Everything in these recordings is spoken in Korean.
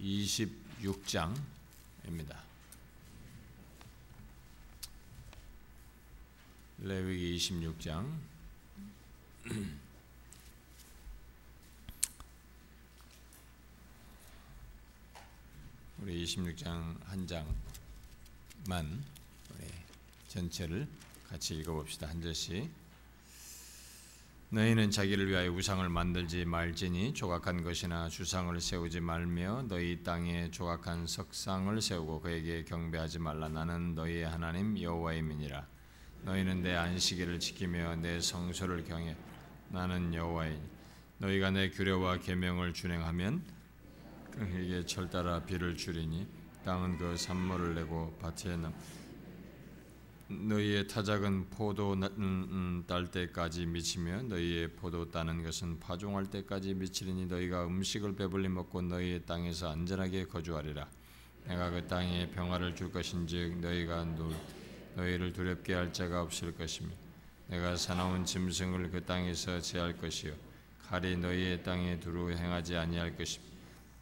26장입니다. 레위기 26장 우리 26장 한 장만 전체를 같이 읽어봅시다. 한 절씩. 너희는 자기를 위하여 우상을 만들지 말지니 조각한 것이나 주상을 세우지 말며 너희 땅에 조각한 석상을 세우고 그에게 경배하지 말라. 나는 너희의 하나님 여호와임이니라. 너희는 내 안식일을 지키며 내 성소를 경해. 나는 여호와이니. 너희가 내 규례와 계명을 준행하면 그에게 철따라 비를 주리니 땅은 그 산모를 내고 밭에 남 너희의 타작은 포도 음, 음, 딸 때까지 미치며 너희의 포도 따는 것은 파종할 때까지 미치리니 너희가 음식을 배불리 먹고 너희의 땅에서 안전하게 거주하리라. 내가 그 땅에 평화를 줄 것인즉 너희가 놀, 너희를 두렵게 할 자가 없을 것이며 내가 사나운 짐승을 그 땅에서 제할 것이요. 칼이 너희의 땅에 두루 행하지 아니할 것이며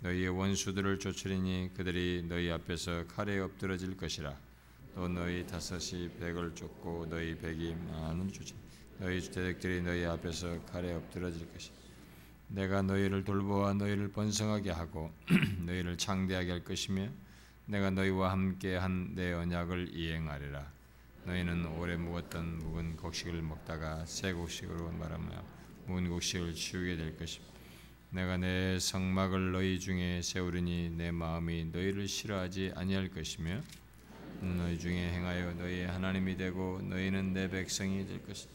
너희의 원수들을 쫓으리니 그들이 너희 앞에서 칼에 엎드러질 것이라 또 너희 다섯이 백을 쫓고 너희 백이 만을 주지. 너희 대적들이 너희 앞에서 칼에 엎드러질 것이. 내가 너희를 돌보아 너희를 번성하게 하고 너희를 창대하게 할 것이며 내가 너희와 함께 한 내 언약을 이행하리라. 너희는 오래 묵었던 묵은 곡식을 먹다가 새 곡식으로 말하며 묵은 곡식을 치우게 될 것이며 내가 내 성막을 너희 중에 세우리니 내 마음이 너희를 싫어하지 아니할 것이며 너희 중에 행하여 너희의 하나님이 되고 너희는 내 백성이 될 것이다.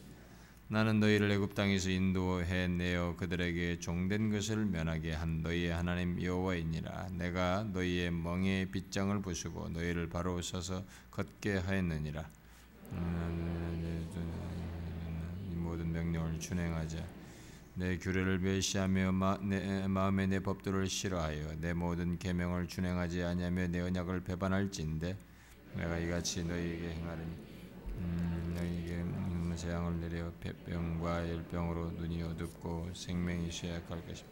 나는 너희를 애굽 땅에서 인도해 내어 그들에게 종된 것을 면하게 한 너희의 하나님 여호와이니라. 내가 너희의 멍에 빗장을 부수고 너희를 바로 서서 걷게 하였느니라. 이 모든 명령을 준행하자. 내 규례를 멸시하며 마, 내, 마음에 내 법도를 싫어하여 내 모든 계명을 준행하지 아니하며 내 언약을 배반할진대 내가 이같이 너희에게 행하리니 음, 너희에게 재앙을 내려 폐병과 열병으로 눈이 어둡고 생명이 쇠약할 것이다.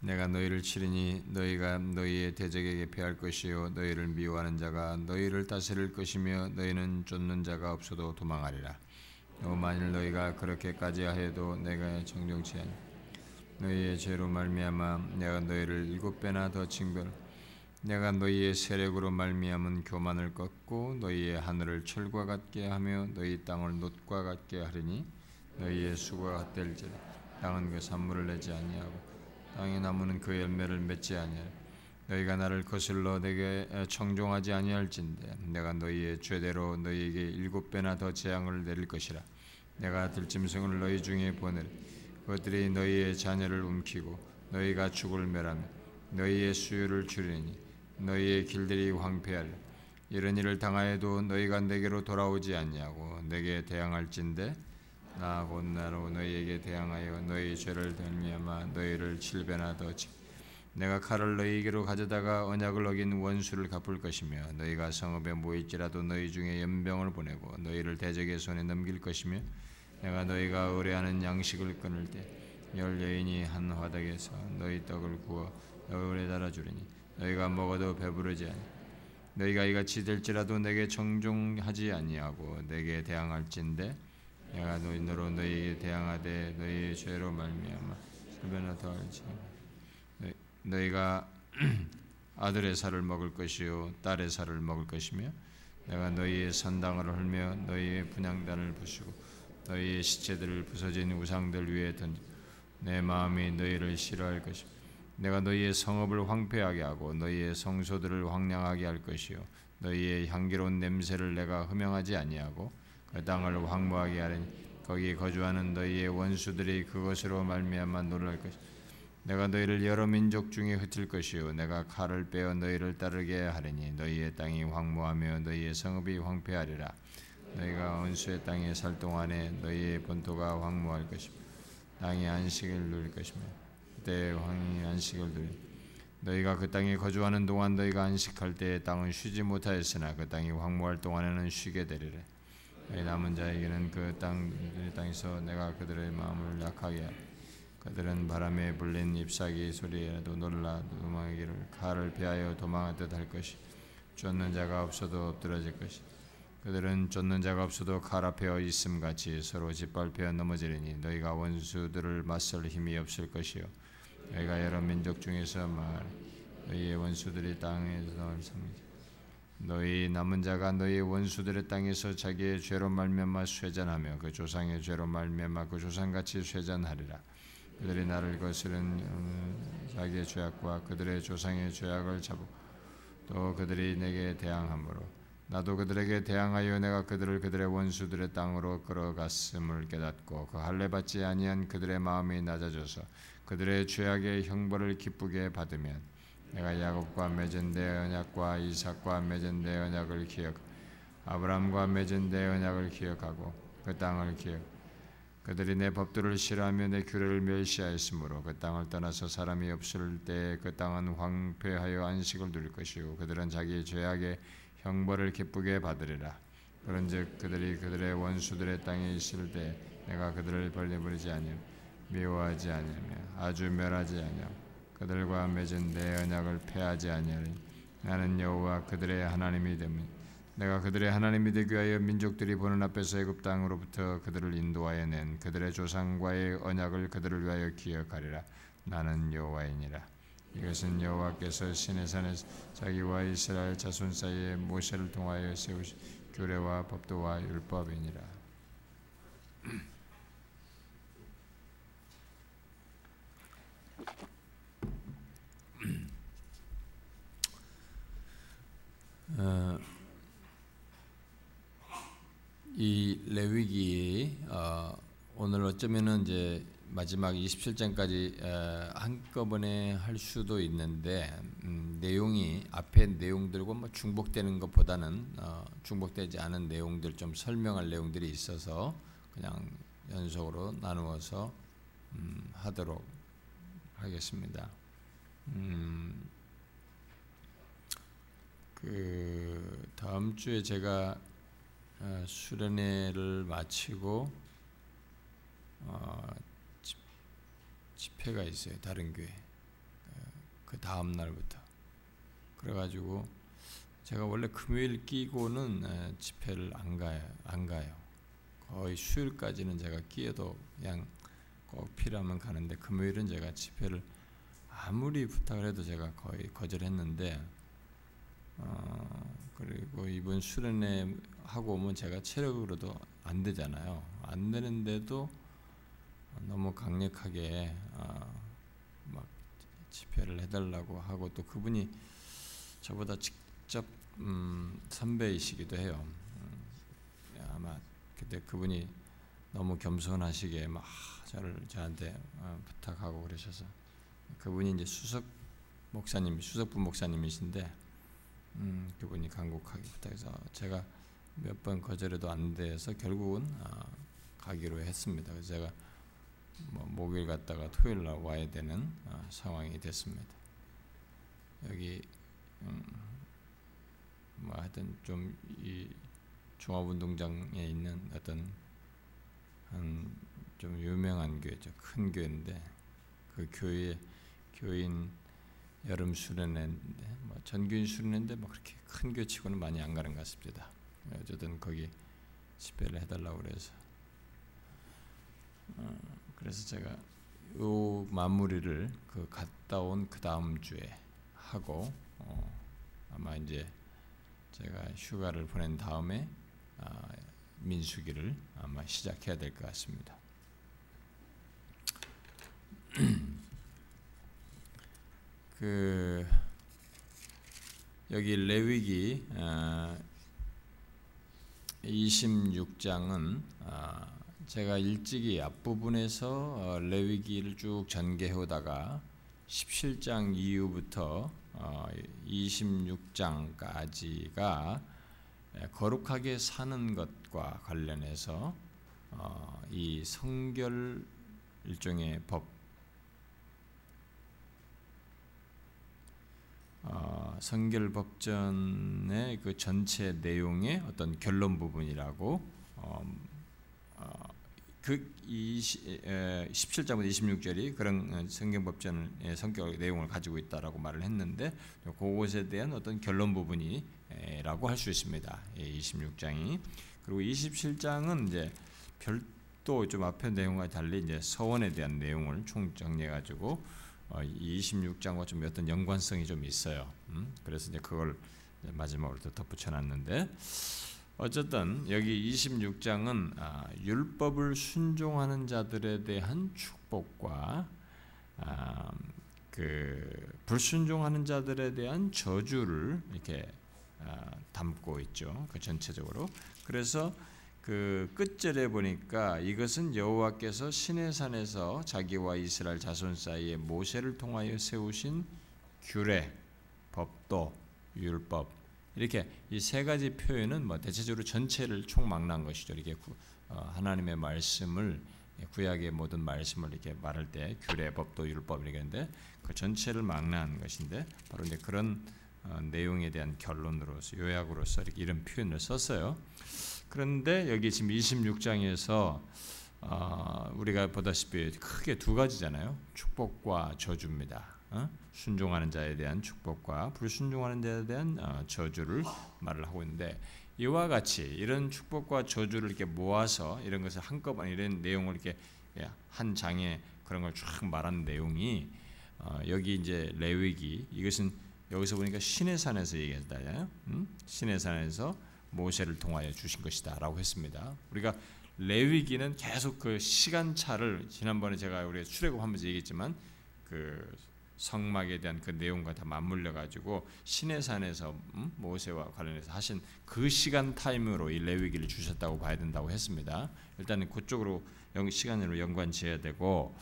내가 너희를 치리니 너희가 너희의 대적에게 패할 것이요 너희를 미워하는 자가 너희를 다스릴 것이며 너희는 쫓는 자가 없어도 도망하리라. 또 만일 너희가 그렇게까지 하여도 내가 정정치 아니 너희의 죄로 말미암아 내가 너희를 일곱 배나 더 징벌 내가 너희의 세력으로 말미암은 교만을 꺾고 너희의 하늘을 철과 같게 하며 너희 땅을 놋과 같게 하리니 너희의 수고가 헛될지라. 땅은 그 산물을 내지 아니하고 땅의 나무는 그 열매를 맺지 아니할. 너희가 나를 거슬러 내게 청종하지 아니할진대 내가 너희의 죄대로 너희에게 일곱 배나 더 재앙을 내릴 것이라. 내가 들짐승을 너희 중에 보낼 그것들이 너희의 자녀를 움키고 너희가 죽을 멸하며 너희의 수유를 줄이니 너희의 길들이 황폐하리 이런 일을 당하여도 너희가 내게로 돌아오지 않냐고 내게 대항할진대 나 곧 나로 너희에게 대항하여 너희 죄를 덜미암아 너희를 칠배나 더치 내가 칼을 너희에게로 가져다가 언약을 어긴 원수를 갚을 것이며 너희가 성읍에 모일지라도 너희 중에 연병을 보내고 너희를 대적의 손에 넘길 것이며 내가 너희가 의뢰하는 양식을 끊을 때 열 여인이 한 화덕에서 너희 떡을 구워 얼굴에 달아주리니 너희가 먹어도 배부르지 아니. 너희가 이같이 될지라도 내게 정종하지 아니하고 내게 대항할진대 내가 너희로 너희에게 대항하되 너희의 죄로 말미암아 수변을 더할지 너희가 아들의 살을 먹을 것이요 딸의 살을 먹을 것이며 내가 너희의 선당을 헐며 너희의 분양단을 부수고 너희의 시체들을 부서진 우상들 위에 던져 내 마음이 너희를 싫어할 것이며 내가 너희의 성읍을 황폐하게 하고 너희의 성소들을 황량하게 할 것이요. 너희의 향기로운 냄새를 내가 흠명하지 아니하고 그 땅을 황무하게 하리니 거기 거주하는 너희의 원수들이 그것으로 말미암아 놀랄 것이 내가 너희를 여러 민족 중에 흩을 것이요. 내가 칼을 빼어 너희를 따르게 하리니 너희의 땅이 황무하며 너희의 성읍이 황폐하리라 너희가 원수의 땅에 살 동안에 너희의 본토가 황무할 것이며 땅이 안식을 누릴 것이며 그때 왕이 안식을 누리. 너희가 그 땅에 거주하는 동안 너희가 안식할 때에 땅은 쉬지 못하였으나 그 땅이 황무할 동안에는 쉬게 되리라. 너희 남은 자에게는 그 땅 땅에서 내가 그들의 마음을 약하게 하리. 그들은 바람에 불린 잎사귀 소리에라도 놀라 도망하기를 칼을 피하여 도망하듯 할 것이. 쫓는 자가 없어도 엎드러질 것이 그들은 쫓는 자가 없어도 칼 앞에 있음 같이 서로 짓밟혀 넘어지리니 너희가 원수들을 맞설 힘이 없을 것이요. 너희가 여러 민족 중에서 말 너희의 원수들이 땅에서 삼지 너희 남은 자가 너희 원수들의 땅에서 자기의 죄로 말미암아 쇠잔하며 그 조상의 죄로 말미암아 그 조상같이 쇠잔하리라. 그들이 나를 거스른 어, 자기의 죄악과 그들의 조상의 죄악을 잡고 또 그들이 내게 대항함으로 나도 그들에게 대항하여 내가 그들을 그들의 원수들의 땅으로 끌어갔음을 깨닫고 그 할례 받지 아니한 그들의 마음이 낮아져서 그들의 죄악의 형벌을 기쁘게 받으면 내가 야곱과 맺은 내 언약과 이삭과 맺은 내 언약을 기억 아브라함과 맺은 내 언약을 기억하고 그 땅을 기억 그들이 내 법도를 싫어하며 내 규례를 멸시하였으므로 그 땅을 떠나서 사람이 없을 때 그 땅은 황폐하여 안식을 누릴 것이요. 그들은 자기의 죄악의 형벌을 기쁘게 받으리라. 그런즉 그들이 그들의 원수들의 땅에 있을 때 내가 그들을 벌려버리지 아니며 미워하지 아니하며 아주 멸하지 아니하며 그들과 맺은 내 언약을 폐하지 아니하리. 나는 여호와 그들의 하나님이 되니 내가 그들의 하나님이 되기 위하여 민족들이 보는 앞에서 애굽 땅으로부터 그들을 인도하여 낸 그들의 조상과의 언약을 그들을 위하여 기억하리라. 나는 여호와이니라 이것은 여호와께서 시내산에서 자기와 이스라엘 자손 사이에 모세를 통하여 세우신 규례와 법도와 율법이니라. 어, 이 레위기 어, 오늘 어쩌면은 이제 마지막 27장까지 어, 한꺼번에 할 수도 있는데 음, 내용이 앞에 내용들과 뭐 중복되는 것보다는 어, 중복되지 않은 내용들 좀 설명할 내용들이 있어서 그냥 연속으로 나누어서 음, 하도록 하겠습니다. 음, 그 다음 주에 제가 어, 수련회를 마치고 어, 집, 집회가 있어요 다른 교회. 어, 그 다음 날부터. 그래가지고 제가 원래 금요일 끼고는 집회를 안 가요 안 가요. 거의 수요일까지는 제가 끼어도 그냥 꼭 필요하면 가는데 금요일은 제가 집회를 아무리 부탁을 해도 제가 거의 거절했는데 어, 그리고 이번 수련회 하고 오면 제가 체력으로도 안 되잖아요. 안 되는데도 너무 강력하게 어, 막 집회를 해달라고 하고 또 그분이 저보다 직접 음, 선배이시기도 해요. 음, 아마 그때 그분이 너무 겸손하시게 막 저를 저한테 어, 부탁하고 그러셔서 그분이 이제 수석 목사님, 수석부 목사님이신데 음, 그분이 간곡하게 부탁해서 제가 몇 번 거절해도 안 돼서 결국은 아, 가기로 했습니다. 그래서 제가 뭐 목요일 갔다가 토요일 날 와야 되는 아, 상황이 됐습니다. 여기 음, 뭐 하여튼 좀 이 종합운동장에 있는 어떤 한 좀 유명한 교회죠. 큰 교회인데 그 교회 교인 여름 수련회인데 뭐 전교인 수련회인데 뭐 그렇게 큰 교치고는 많이 안 가는 것 같습니다. 어쨌든 거기 집회를 해달라고 그래서 어, 그래서 제가 요 마무리를 그 갔다 온 그 다음 주에 하고 어, 아마 이제 제가 휴가를 보낸 다음에 아, 민수기를 아마 시작해야 될 것 같습니다. 그 여기 레위기 26장은 어, 아, 제가 일찍이 앞부분에서 어, 레위기를 쭉 전개해 오다가 17장 이후부터 26장까지가 어, 거룩하게 사는 것과 관련해서 이 성결 일종의 법 어, 성결법전의 그 전체 내용의 어떤 결론 부분이라고 어, 어, 어, 그 20, 17장부터 26절이 그런 성경 법전의 성격 내용을 가지고 있다라고 말을 했는데 그것에 대한 어떤 결론 부분이라고 할 수 있습니다. 26장이 그리고 27장은 이제 별도 좀 앞에 내용과 달리 이제 서원에 대한 내용을 총 정리해 가지고 26장과 좀 어떤 연관성이 좀 있어요. 음? 그래서 이제 그걸 마지막으로 또 덧붙여 놨는데 어쨌든 여기 26장은 아, 율법을 순종하는 자들에 대한 축복과 아, 그 불순종하는 자들에 대한 저주를 이렇게 아, 담고 있죠. 그 전체적으로. 그래서 그 끝절에 보니까 이것은 여호와께서 시내 산에서 자기와 이스라엘 자손 사이에 모세를 통하여 세우신 규례, 법도, 율법 이렇게 이 세 가지 표현은 뭐 대체적으로 전체를 총망라한 것이죠. 이렇게 구, 어, 하나님의 말씀을 구약의 모든 말씀을 이렇게 말할 때 규례, 법도, 율법 하는데 그 전체를 망라한 것인데 바로 이제 그런 어, 내용에 대한 결론으로서 요약으로서 이런 표현을 썼어요. 그런데 여기 지금 26장에서 어, 우리가 보다시피 크게 두 가지잖아요. 축복과 저주입니다. 어? 순종하는 자에 대한 축복과 불순종하는 자에 대한 어, 저주를 말을 하고 있는데 이와 같이 이런 축복과 저주를 이렇게 모아서 이런 것을 한꺼번에 이런 내용을 이렇게 예, 한 장에 그런 걸쫙 말하는 내용이 어, 여기 이제 레위기 이것은 여기서 보니까 신의 산에서 얘기했다요. 음? 신의 산에서 모세를 통하여 주신 것이다라고 했습니다. 우리가 레위기는 계속 그 시간차를 지난번에 제가 우리 출애굽하면서 얘기했지만 그 성막에 대한 그 내용과 다 맞물려 가지고 신의 산에서 음? 모세와 관련해서 하신 그 시간 타임으로 이 레위기를 주셨다고 봐야 된다고 했습니다. 일단은 그쪽으로 시간으로 연관지어야 되고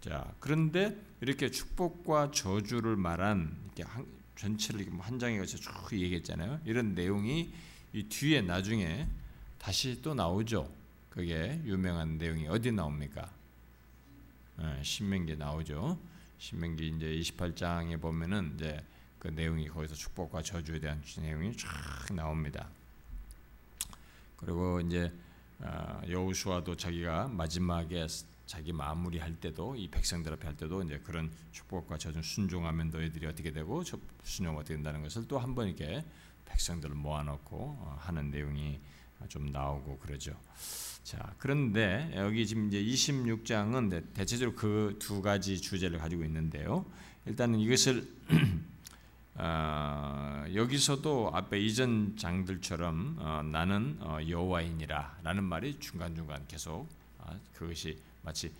자 그런데 이렇게 축복과 저주를 말한 이렇게 한, 전체를 한 장에 걸쳐 쭉 얘기했잖아요. 이런 내용이 이 뒤에 나중에 다시 또 나오죠. 그게 유명한 내용이 어디 나옵니까? 네, 신명기 나오죠. 신명기 이제 28장에 보면은 이제 그 내용이 거기서 축복과 저주에 대한 내용이 쫙 나옵니다. 그리고 이제 어, 여호수아도 자기가 마지막에 자기 마무리할 때도 이 백성들 앞에 할 때도 이제 그런 축복과 저주 순종하면 너희들이 어떻게 되고 순종 어떻게 된다는 것을 또 한 번 이렇게 백성들을 모아놓고 어, 하는 내용이 좀 나오고 그러죠. 자, 그런데 여기 지금 이제 26장은 대체적으로 그 두 가지 주제를 가지고 있는데요. 일단은 이것을 어, 여기서도 앞에 이전 장들처럼 어, 나는 어, 여호와이니라라는 말이 중간 중간 계속 아, 그것이 마치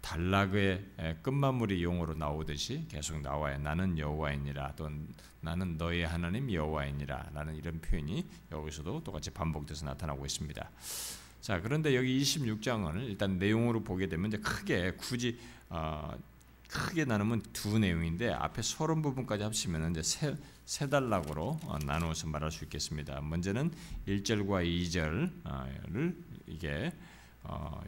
단락의 끝마무리 용어로 나오듯이 계속 나와요. 나는 여호와이니라 또는 나는 너의 하나님 여호와이니라 라는 이런 표현이 여기서도 똑같이 반복돼서 나타나고 있습니다. 자, 그런데 여기 26장을 일단 내용으로 보게 되면 이제 크게 굳이 어, 크게 나누면 두 내용인데 앞에 서론 부분까지 합치면 이제 세, 세 단락으로 어, 나누어서 말할 수 있겠습니다. 먼저는 1절과 2절을 이게 어,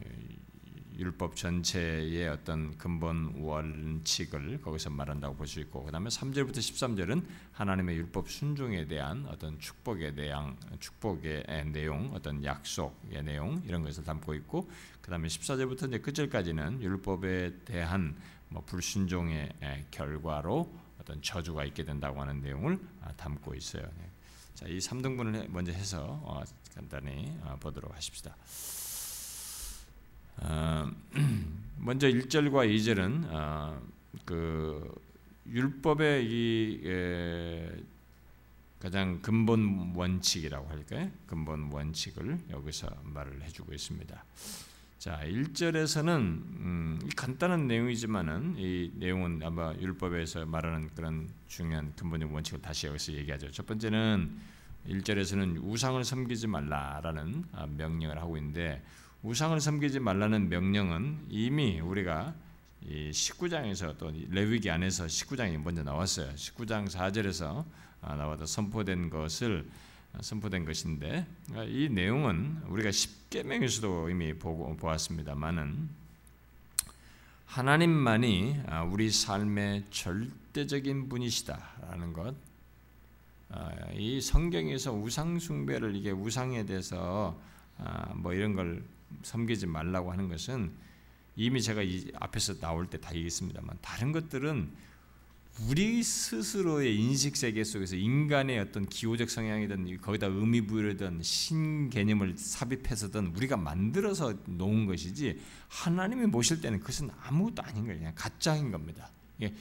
율법 전체의 어떤 근본 원칙을 거기서 말한다고 볼 수 있고 그다음에 3절부터 13절은 하나님의 율법 순종에 대한 어떤 축복에 대한 축복의 내용, 어떤 약속의 내용 이런 것을 담고 있고 그다음에 14절부터 이제 끝절까지는 율법에 대한 뭐 불순종의 결과로 어떤 저주가 있게 된다고 하는 내용을 아, 담고 있어요. 네. 자, 이 3등분을 먼저 해서 어, 간단히 어, 보도록 하십시다. 어, 먼저 1절과 2절은 어, 그 율법의 이 가장 근본 원칙이라고 할까요? 근본 원칙을 여기서 말을 해주고 있습니다. 자, 1절에서는 음, 간단한 내용이지만은 이 내용은 아마 율법에서 말하는 그런 중요한 근본적 원칙을 다시 여기서 얘기하죠. 첫 번째는 1절에서는 우상을 섬기지 말라라는 아, 명령을 하고 있는데 우상을 섬기지 말라는 명령은 이미 우리가 이 19장에서 또 레위기 안에서 19장이 먼저 나왔어요. 19장 4절에서 아, 나와서 선포된 것을 아, 선포된 것인데 아, 이 내용은 우리가 10계명에서도 이미 보고 보았습니다만은 하나님만이 우리 삶의 절대적인 분이시다라는 것. 이 성경에서 우상 숭배를 이게 우상에 대해서 아, 뭐 이런 걸 섬기지 말라고 하는 것은 이미 제가 이 앞에서 나올 때 다 얘기했습니다만 다른 것들은 우리 스스로의 인식 세계 속에서 인간의 어떤 기호적 성향이든 거기다 의미 부여든 신 개념을 삽입해서든 우리가 만들어서 놓은 것이지 하나님이 모실 때는 그것은 아무것도 아닌 거예요. 그냥 가짜인 겁니다.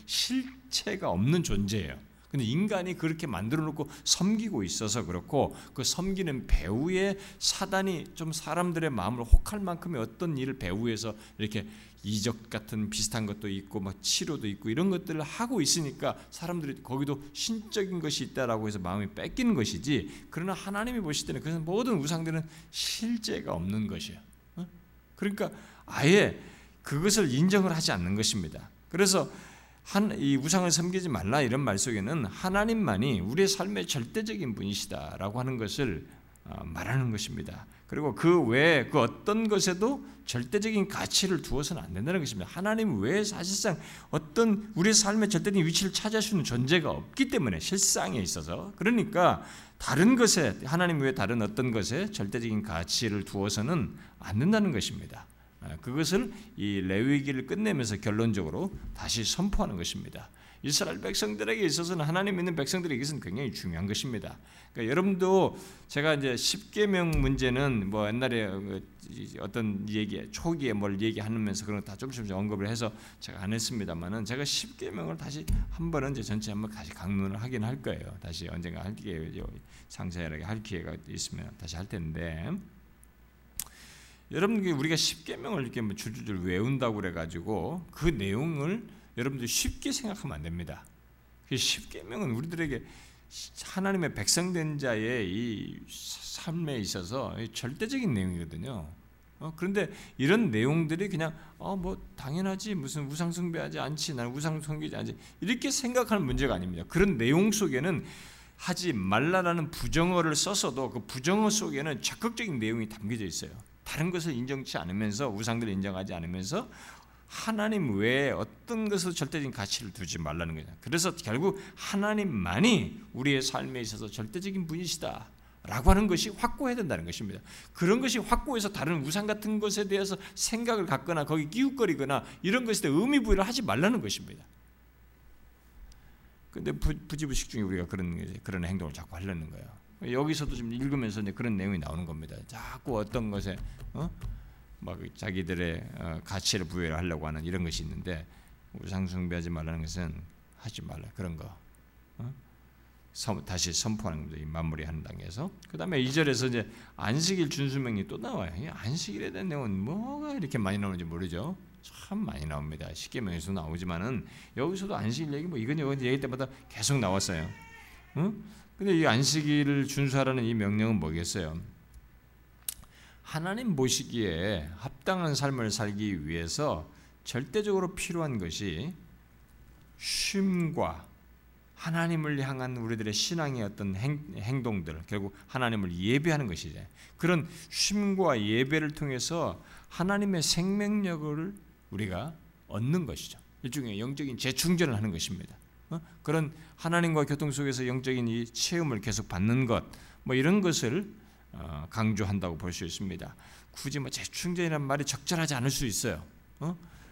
실체가 없는 존재예요. 근데 인간이 그렇게 만들어 놓고 섬기고 있어서 그렇고 그 섬기는 배후에 사단이 좀 사람들의 마음을 혹할 만큼의 어떤 일을 배후에서 이렇게 이적 같은 비슷한 것도 있고 막 치료도 있고 이런 것들을 하고 있으니까 사람들이 거기도 신적인 것이 있다라고 해서 마음이 뺏기는 것이지 그러나 하나님이 보실 때는 그것은 모든 우상들은 실제가 없는 것이에요. 어? 그러니까 아예 그것을 인정을 하지 않는 것입니다. 그래서 한, 이 우상을 섬기지 말라 이런 말 속에는 하나님만이 우리의 삶의 절대적인 분이시다라고 하는 것을 어, 말하는 것입니다. 그리고 그 외에 그 어떤 것에도 절대적인 가치를 두어서는 안 된다는 것입니다. 하나님 외에 사실상 어떤 우리의 삶의 절대적인 위치를 있는 존재가 없기 때문에 실상에 있어서 그러니까 다른 것에 하나님 외에 다른 어떤 것에 절대적인 가치를 두어서는 안 된다는 것입니다. 아, 그것을 이 레위기를 끝내면서 결론적으로 다시 선포하는 것입니다. 이스라엘 백성들에게 있어서는 하나님 믿는 백성들에게 있어서는 굉장히 중요한 것입니다. 그러니까 여러분도 제가 이제 십계명 문제는 뭐 옛날에 그 어떤 얘기 초기에 뭘 얘기하면서 그런 다 조금씩 언급을 해서 제가 안 했습니다만은 제가 십계명을 다시 한 번은 이제 전체 한번 다시 강론을 하긴 할 거예요. 다시 언젠가 할 기회 상세하게 할 기회가 있으면 다시 할 텐데. 여러분 우리가 십계명을 이렇게 뭐 줄줄줄 외운다고 그래가지고 그 내용을 여러분들 쉽게 생각하면 안 됩니다. 그 십계명은 우리들에게 하나님의 백성된 자의 이 삶에 있어서 절대적인 내용이거든요. 어, 그런데 이런 내용들이 그냥 어, 뭐 당연하지 무슨 우상 숭배하지 않지 나는 우상 숭배하지 않지 이렇게 생각하는 문제가 아닙니다. 그런 내용 속에는 하지 말라라는 부정어를 써서도 그 부정어 속에는 적극적인 내용이 담겨져 있어요. 다른 것을 인정치 않으면서 우상들을 인정하지 않으면서 하나님 외에 어떤 것을 절대적인 가치를 두지 말라는 거죠. 그래서 결국 하나님만이 우리의 삶에 있어서 절대적인 분이시다. 라고 하는 것이 확고해야 된다는 것입니다. 그런 것이 확고해서 다른 우상 같은 것에 대해서 생각을 갖거나 거기 끼웃거리거나 이런 것에 대해 의미 부여를 하지 말라는 것입니다. 근데 부지부식 중에 우리가 그런 그런 행동을 자꾸 하려는 거예요. 여기서도 좀 읽으면서 그런 내용이 나오는 겁니다. 자꾸 어떤 것에 어? 막 자기들의 어, 가치를 부여하려고 하는 이런 것이 있는데 우상 숭배하지 말라는 것은 하지 말라 그런 거 어? 다시 선포하는 겁니다. 마무리하는 단계에서 그 다음에 2절에서 이제 안식일 준수명이 또 나와요. 안식일에 대한 내용은 뭐가 이렇게 많이 나오는지 모르죠. 참 많이 나옵니다. 십계명에서 나오지만은 여기서도 안식일 얘기 뭐 이건 이건 얘기 때마다 계속 나왔어요. 응? 근데 이 안식일을 준수하라는 이 명령은 뭐겠어요? 하나님 보시기에 합당한 삶을 살기 위해서 절대적으로 필요한 것이 쉼과 하나님을 향한 우리들의 신앙의 어떤 행, 동들 결국 하나님을 예배하는 것이죠. 그런 쉼과 예배를 통해서 하나님의 생명력을 우리가 얻는 것이죠. 일종의 영적인 재충전을 하는 것입니다. 어? 그런 하나님과 교통 속에서 영적인 이 체험을 계속 받는 것, 뭐 이런 것을 어, 강조한다고 볼 수 있습니다. 굳이 뭐 재충전이라는 말이 적절하지 않을 수 있어요.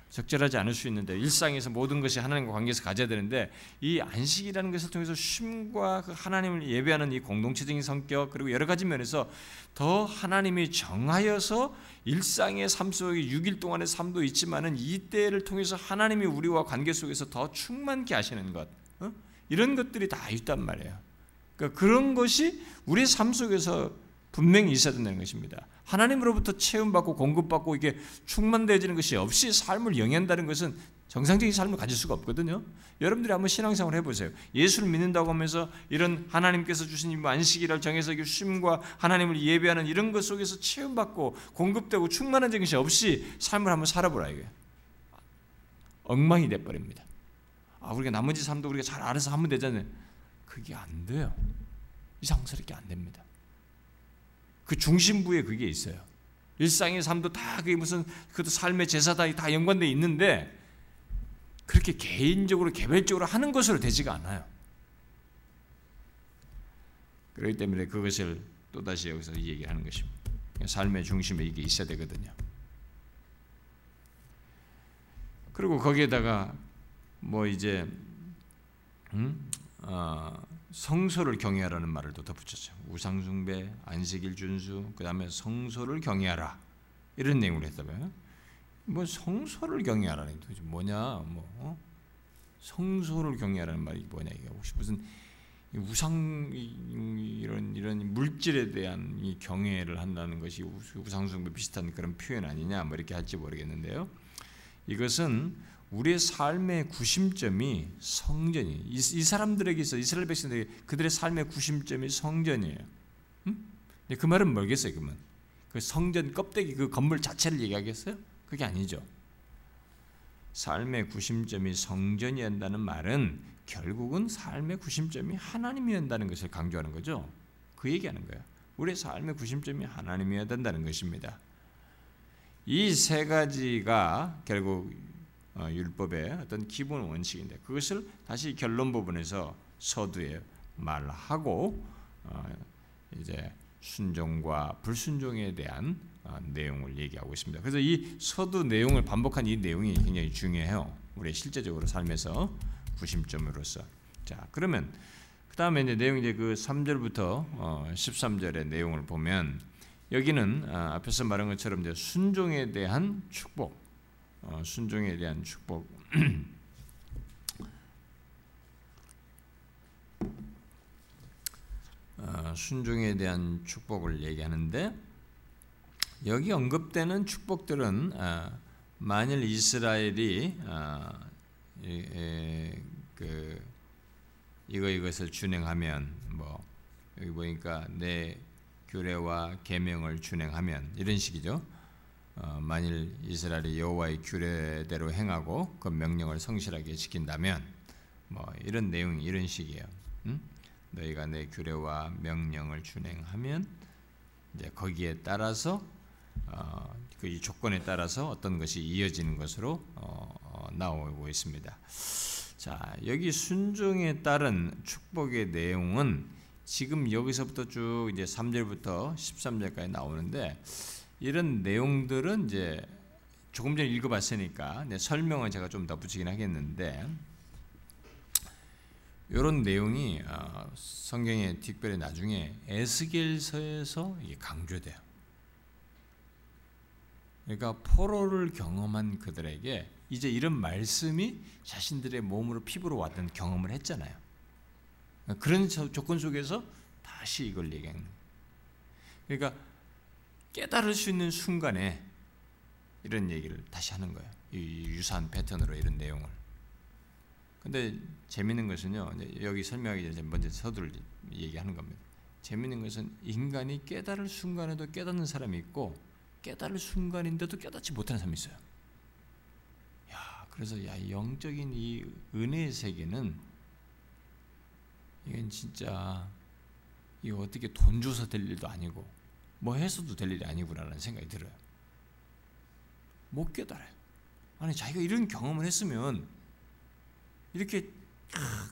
어? 적절하지 않을 수 있는데 일상에서 모든 것이 하나님과 관계에서 가져야 되는데 이 안식이라는 것을 통해서 쉼과 그 하나님을 예배하는 이 공동체적인 성격 그리고 여러 가지 면에서 더 하나님이 정하여서 일상의 삶 속에 6일 동안의 삶도 있지만은 이 때를 통해서 하나님이 우리와 관계 속에서 더 충만케 하시는 것 어? 이런 것들이 다 있단 말이에요. 그러니까 그런 것이 우리 삶 속에서 분명히 있어야 된다는 것입니다. 하나님으로부터 체험받고 공급받고 이게 충만되어지는 것이 없이 삶을 영위한다는 것은 정상적인 삶을 가질 수가 없거든요. 여러분들이 한번 신앙생활 해보세요. 예수를 믿는다고 하면서 이런 하나님께서 주신 안식일을 정해서 쉼과 하나님을 예배하는 이런 것 속에서 체험받고 공급되고 충만한 것이 없이 삶을 한번 살아보라 이게 엉망이 돼버립니다. 아 우리가 나머지 삶도 우리가 잘 알아서 하면 되잖아요. 그게 안 돼요. 이상스럽게 안 됩니다. 그 중심부에 그게 있어요. 일상의 삶도 다 그게 무슨 그것도 삶의 제사다 다 연관돼 있는데 그렇게 개인적으로 개별적으로 하는 것으로 되지가 않아요. 그렇기 때문에 그것을 또 다시 여기서 얘기하는 것입니다. 삶의 중심에 이게 있어야 되거든요. 그리고 거기에다가 뭐 이제 음? 어, 성소를 경외하라는 말을 또 덧붙였죠. 우상숭배, 안식일 준수, 그 다음에 성소를 경외하라 이런 내용을 했다고요. 뭐 성소를 경외하라는 게 뭐냐, 뭐 어? 성소를 경외하라는 말이 뭐냐 이게 혹시 무슨 우상 이런 이런 물질에 대한 이 경외를 한다는 것이 우상숭배 비슷한 그런 표현 아니냐 뭐 이렇게 할지 모르겠는데요. 이것은 우리의 삶의 구심점이 성전이 이, 이 사람들에게 있어 이스라엘 백성들에게 그들의 삶의 구심점이 성전이에요. 음? 그 말은 뭐겠어요, 그러면? 그 성전 껍데기 그 건물 자체를 얘기하겠어요? 그게 아니죠. 삶의 구심점이 성전이었다는 말은 결국은 삶의 구심점이 하나님이었다는 것을 강조하는 거죠. 그 얘기하는 거예요. 우리의 삶의 구심점이 하나님이어야 된다는 것입니다. 이 세 가지가 결국 어, 율법의 어떤 기본 원칙인데 그것을 다시 결론 부분에서 서두에 말하고 어, 이제 순종과 불순종에 대한 어, 내용을 얘기하고 있습니다. 그래서 이 서두 내용을 반복한 이 내용이 굉장히 중요해요. 우리 실제적으로 삶에서 구심점으로서. 자, 그러면 그 다음에 이제 내용 이제 그 3절부터 13절의 내용을 보면 여기는 앞에서 말한 것처럼 이제 순종에 대한 축복, 어, 순종에 대한 축복. 어, 순종에 대한 축복을 얘기하는데 여기 언급되는 축복들은 어, 만일 이스라엘이 그 이거 이것을 준행하면 뭐 여기 보니까 내 규례와 계명을 준행하면 이런 식이죠. 어, 만일 이스라엘이 여호와의 규례대로 행하고 그 명령을 성실하게 지킨다면 뭐 이런 내용 이런 식이에요. 응? 너희가 내 규례와 명령을 준행하면 이제 거기에 따라서 어, 그 조건에 따라서 어떤 것이 이어지는 것으로 어, 어, 나오고 있습니다. 자 여기 순종에 따른 축복의 내용은 지금 여기서부터 쭉 이제 3절부터 13절까지 나오는데 이런 내용들은 이제 조금 전에 읽어봤으니까 설명은 제가 좀 덧붙이긴 하겠는데 이런 내용이 어, 성경에 특별히 나중에 에스겔서에서 강조돼요. 그러니까 포로를 경험한 그들에게 이제 이런 말씀이 자신들의 몸으로 피부로 왔던 경험을 했잖아요. 그런 조건 속에서 다시 이걸 얘기하는 거예요. 그러니까 깨달을 수 있는 순간에 이런 얘기를 다시 하는 거예요. 이 유사한 패턴으로 이런 내용을. 근데 재밌는 것은요. 여기 설명하기 전에 먼저 서두를 얘기하는 겁니다. 재밌는 것은 인간이 깨달을 순간에도 깨닫는 사람이 있고 깨달을 순간인데도 깨닫지 못하는 사람이 있어요. 야, 그래서 야 영적인 이 은혜의 세계는 이건 진짜 이거 어떻게 돈 줘서 될 일도 아니고 뭐 해서도 될 일이 아니구나라는 생각이 들어요. 못 깨달아요. 아니 자기가 이런 경험을 했으면 이렇게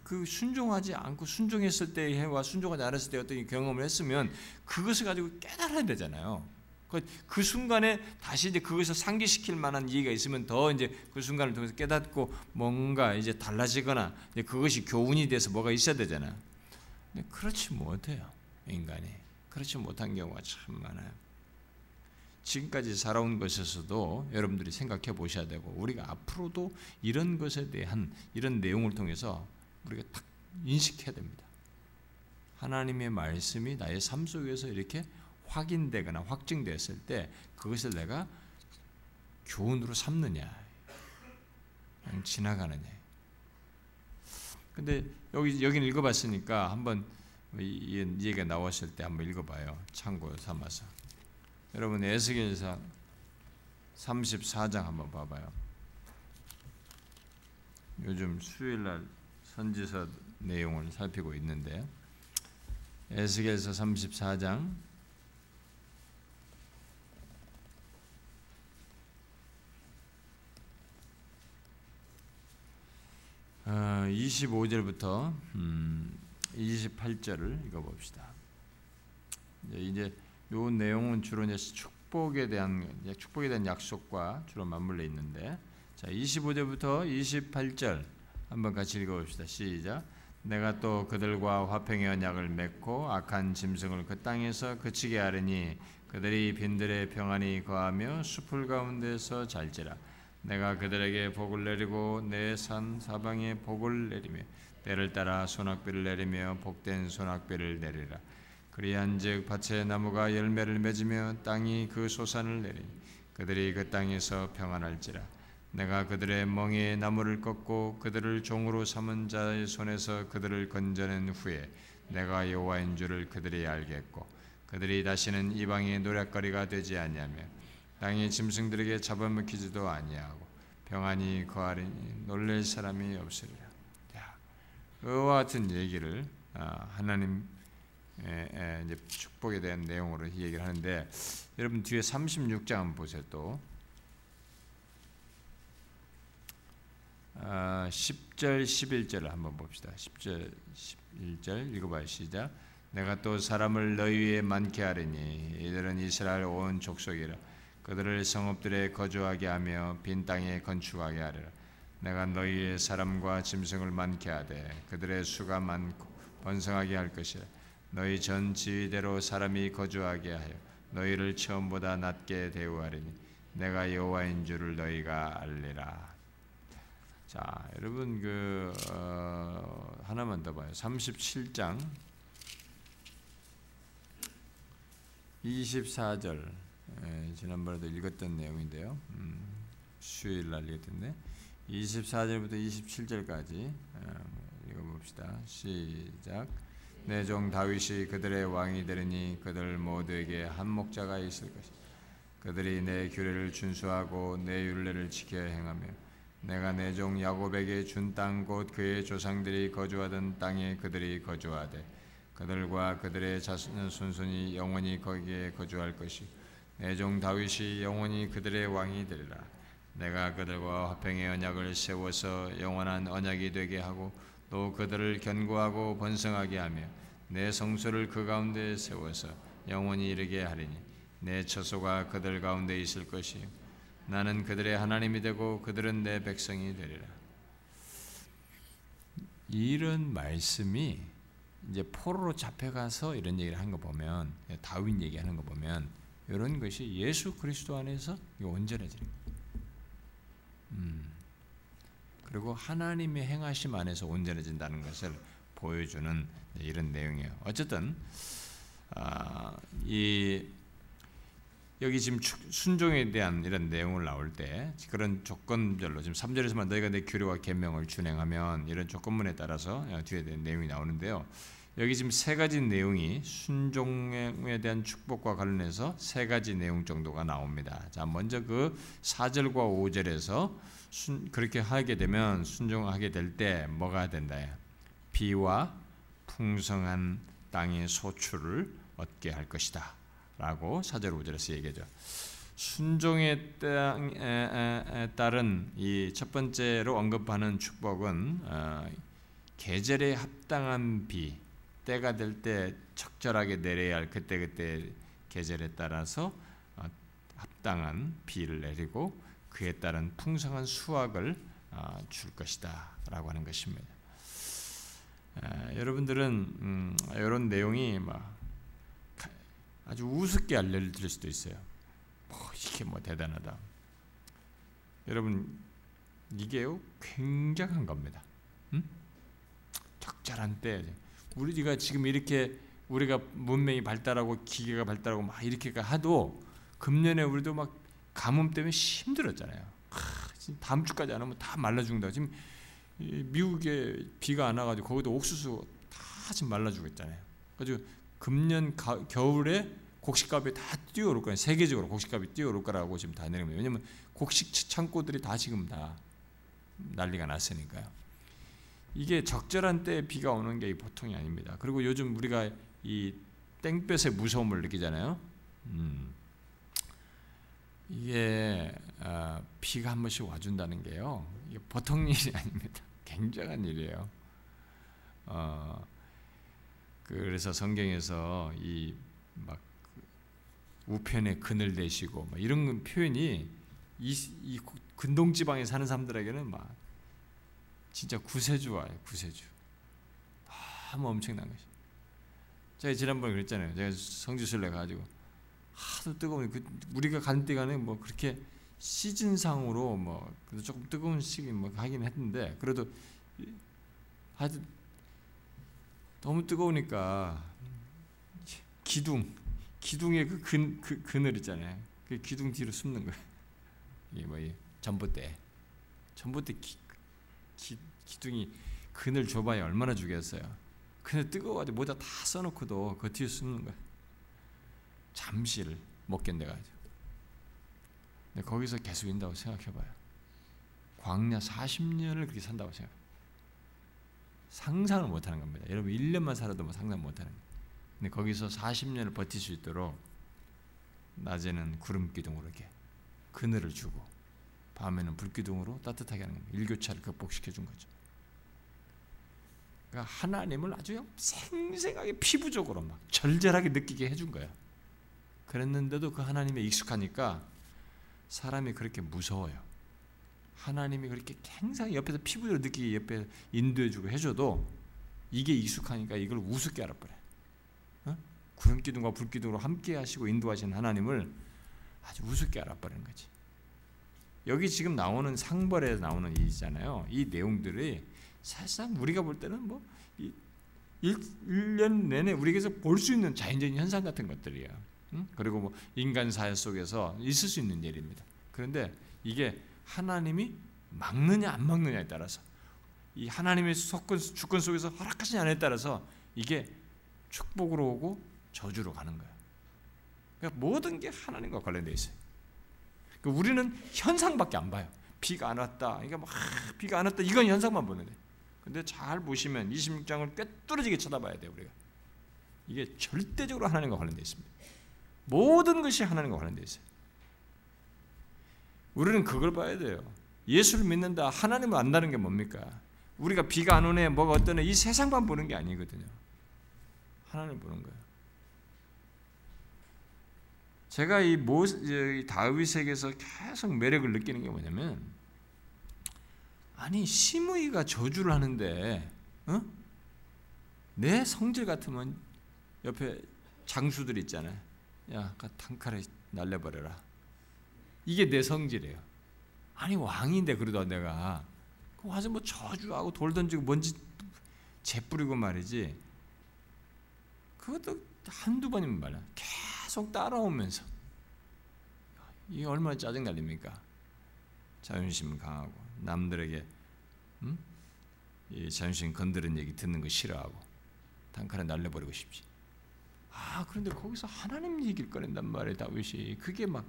그 순종하지 않고 순종했을 때의 해와 순종하지 않았을 때 어떤 경험을 했으면 그것을 가지고 깨달아야 되잖아요. 그, 그 순간에 다시 이제 그것을 상기시킬 만한 이해가 있으면 더 이제 그 순간을 통해서 깨닫고 뭔가 이제 달라지거나 이제 그것이 교훈이 돼서 뭐가 있어야 되잖아요. 근데 그렇지 못해요 인간이. 그렇지 못한 경우가 참 많아요. 지금까지 살아온 것에서도 여러분들이 생각해 보셔야 되고 우리가 앞으로도 이런 것에 대한 이런 내용을 통해서 우리가 딱 인식해야 됩니다. 하나님의 말씀이 나의 삶 속에서 이렇게 확인되거나 확증됐을 때 그것을 내가 교훈으로 삼느냐 지나가느냐 근데 여기 여기는 읽어봤으니까 한번 이 얘기가 나왔을 때 한번 읽어봐요. 참고 삼아서. 여러분 에스겔서 34장 한번 봐봐요. 요즘 수요일날 선지서 내용을 살피고 있는데 에스겔서 34장 25절부터 어, 음, 28절을 읽어봅시다. 이제 요 내용은 주로 이제 축복에 대한 축복에 대한 약속과 주로 맞물려 있는데 자 25절부터 28절 한번 같이 읽어봅시다. 시작. 내가 또 그들과 화평의 언약을 맺고 악한 짐승을 그 땅에서 그치게 하리니 그들이 빈들의 평안이 거하며 숲을 가운데서 잘지라 내가 그들에게 복을 내리고 내 산 사방에 복을 내리며 때를 따라 소낙비를 내리며 복된 소낙비를 내리라 그리한즉 밭의 나무가 열매를 맺으며 땅이 그 소산을 내리니 그들이 그 땅에서 평안할지라 내가 그들의 멍에 나무를 꺾고 그들을 종으로 삼은 자의 손에서 그들을 건져낸 후에 내가 여호와인 줄을 그들이 알겠고 그들이 다시는 이방의 노략거리가 되지 아니하며 땅의 짐승들에게 잡아먹히지도 아니하고 평안히 거하리니 놀랄 사람이 없으리라. 자, 그와 같은 얘기를 아, 하나님 이제 축복에 대한 내용으로 얘기를 하는데 여러분 뒤에 36장 한번 보세요 또. 10절 11절을 한번 봅시다. 10절 11절 읽어봐요. 시작. 내가 또 사람을 너희 위에 많게 하리니 이들은 이스라엘 온 족속이라 그들을 성읍들에 거주하게 하며 빈 땅에 건축하게 하리라 내가 너희의 사람과 짐승을 많게 하되 그들의 수가 많고 번성하게 할 것이라. 너희 전 지위대로 사람이 거주하게 하여 너희를 처음보다 낮게 대우하리니 내가 여호와인 줄을 너희가 알리라. 자 여러분 그 어, 하나만 더 봐요. 37장 24절. 예, 지난번에도 읽었던 내용인데요. 음, 수요일 날 읽었는데 24절부터 27절까지 어, 읽어봅시다. 시작. 내종 다윗이 그들의 왕이 되리니 그들 모두에게 한 목자가 있을 것이. 그들이 내 규례를 준수하고 내 율례를 지켜 행하며 내가 내 종 야곱에게 준 땅 곧 그의 조상들이 거주하던 땅에 그들이 거주하되 그들과 그들의 자손 손손이 영원히 거기에 거주할 것이 내 종 다윗이 영원히 그들의 왕이 되리라 내가 그들과 화평의 언약을 세워서 영원한 언약이 되게 하고 또 그들을 견고하고 번성하게 하며 내 성소를 그 가운데 세워서 영원히 이르게 하리니 내 처소가 그들 가운데 있을 것이 나는 그들의 하나님이 되고 그들은 내 백성이 되리라 이런 말씀이 이제 포로로 잡혀가서 이런 얘기를 한 거 보면 다윈 얘기하는 거 보면 이런 것이 예수 그리스도 안에서 온전해지는 거예요. 음. 그리고 하나님의 행하심 안에서 온전해진다는 것을 보여주는 이런 내용이에요. 어쨌든 아, 이 여기 지금 순종에 대한 이런 내용을 나올 때 그런 조건별로 지금 3절에서만 너희가 내 규례와 계명을 준행하면 이런 조건문에 따라서 뒤에 내용이 나오는데요. 여기 지금 세 가지 내용이 순종에 대한 축복과 관련해서 세 가지 내용 정도가 나옵니다. 자, 먼저 그 4절과 5절에서 순, 그렇게 하게 되면 순종하게 될 때 뭐가 된다? 비와 풍성한 땅의 소출을 얻게 할 것이다. 라고 4절 5절에서 얘기하죠. 순종에 따른 이 첫 번째로 언급하는 축복은 어, 계절에 합당한 비, 때가 될 때 적절하게 내려야 할 그때 그때 계절에 따라서 어, 합당한 비를 내리고 그에 따른 풍성한 수확을 어, 줄 것이다라고 하는 것입니다. 여러분들은 음, 이런 내용이 막 아주 우습게 알려드릴 수도 있어요. 뭐 이게 뭐 대단하다. 여러분 이게요 굉장한 겁니다. 음? 적절한 때 우리가 지금 이렇게 우리가 문명이 발달하고 기계가 발달하고 막 이렇게 하도 금년에 우리도 막 가뭄 때문에 힘들었잖아요. 하, 다음 주까지 안 오면 다 말라 죽는다. 지금 미국에 비가 안 와가지고 거기도 옥수수 다 지금 말라 죽었잖아요. 그래서 금년 가, 겨울에 곡식값이 다 뛰어오를 거예요. 세계적으로 곡식값이 뛰어오를 거라고 지금 다 거예요. 왜냐면 곡식 창고들이 다 지금 다 난리가 났으니까요. 이게 적절한 때에 비가 오는 게 보통이 아닙니다. 그리고 요즘 우리가 이 땡볕의 무서움을 느끼잖아요. 음. 이게 어, 비가 한 번씩 와준다는 게요. 이게 보통 일이 아닙니다. 굉장한 일이에요. 어, 그래서 성경에서 이 막 우편에 그늘 대시고 이런 표현이 이, 이 근동 지방에 사는 사람들에게는 막 진짜 구세주와요 구세주. 너무 엄청난 것이. 제가 지난번에 그랬잖아요. 제가 성지순례 가지고 하도 뜨거운 그 우리가 간 때가는 뭐 그렇게 시즌상으로 뭐 조금 뜨거운 시기 뭐 하긴 했는데 그래도 하여튼 너무 뜨거우니까 기둥 기둥에 그 근, 그 그늘 있잖아요. 그 기둥 뒤로 숨는 거예요. 이게 뭐 전봇대 전봇대 기, 기, 기둥이 그늘 좁아야 얼마나 주겠어요. 근데 뜨거워가지고 모자 다 써놓고도 그 뒤에 숨는 거예요. 잠시를 못 견뎌가지고. 근데 거기서 계속 인다고 생각해봐요. 광야 40년을 그렇게 산다고 생각. 상상을 못하는 겁니다. 여러분 1년만 살아도 뭐 상상 못하는 거예요. 근데 거기서 40년을 버틸 수 있도록 낮에는 구름 기둥으로 이렇게 그늘을 주고 밤에는 불 기둥으로 따뜻하게 하는 겁니다. 일교차를 극복시켜 준 거죠. 그러니까 하나님을 아주 생생하게 피부적으로 막 절절하게 느끼게 해준 거예요. 그랬는데도 그 하나님에 익숙하니까 사람이 그렇게 무서워요. 하나님이 그렇게 항상 옆에서 피부적으로 느끼게 옆에 인도해주고 해줘도 이게 익숙하니까 이걸 우습게 알아버려. 어? 구름 기둥과 불 기둥으로 함께 하시고 인도하시는 하나님을 아주 우습게 알아버리는 거지. 여기 지금 나오는 상벌에 나오는 일이잖아요. 이 내용들이 사실상 우리가 볼 때는 뭐 1년 내내 우리에게서 볼 수 있는 자연적인 현상 같은 것들이야. 응? 그리고 뭐 인간 사회 속에서 있을 수 있는 일입니다. 그런데 이게 하나님이 막느냐 안 막느냐에 따라서 이 하나님의 속건, 주권 속에서 허락하시냐 안에 따라서 이게 축복으로 오고 저주로 가는 거야. 그러니까 모든 게 하나님과 관련되어 있어요. 그러니까 우리는 현상밖에 안 봐요. 비가 안 왔다. 그러니까 막 비가 안 왔다. 이건 현상만 보는데. 근데 잘 보시면 26장을 꿰뚫어지게 쳐다봐야 돼요, 우리가. 이게 절대적으로 하나님과 관련되어 있습니다. 모든 것이 하나님과 관련되어 있어요. 우리는 그걸 봐야 돼요. 예수를 믿는다, 하나님을 안다는 게 뭡니까? 우리가 비가 안 오네, 뭐가 어떠네, 이 세상만 보는 게 아니거든요. 하나님을 보는 거예요. 제가 이 모, 다윗에게서 계속 매력을 느끼는 게 뭐냐면, 아니 시므이가 저주를 하는데 어? 내 성질 같으면 옆에 장수들 있잖아요. 야, 단칼에 날려버려라. 이게 내 성질이에요. 아니 왕인데 그래도 내가 그 와서 뭐 저주하고 돌 던지고 먼지 재뿌리고 말이지. 그것도 한두 번이면 말이야. 계속 따라오면서 이게 얼마나 짜증 날립니까? 자존심 강하고 남들에게 음? 이 자존심 건드는 얘기 듣는 거 싫어하고 단칼에 날려버리고 싶지. 아 그런데 거기서 하나님 얘기를 꺼낸단 말이에요 다윗이 그게 막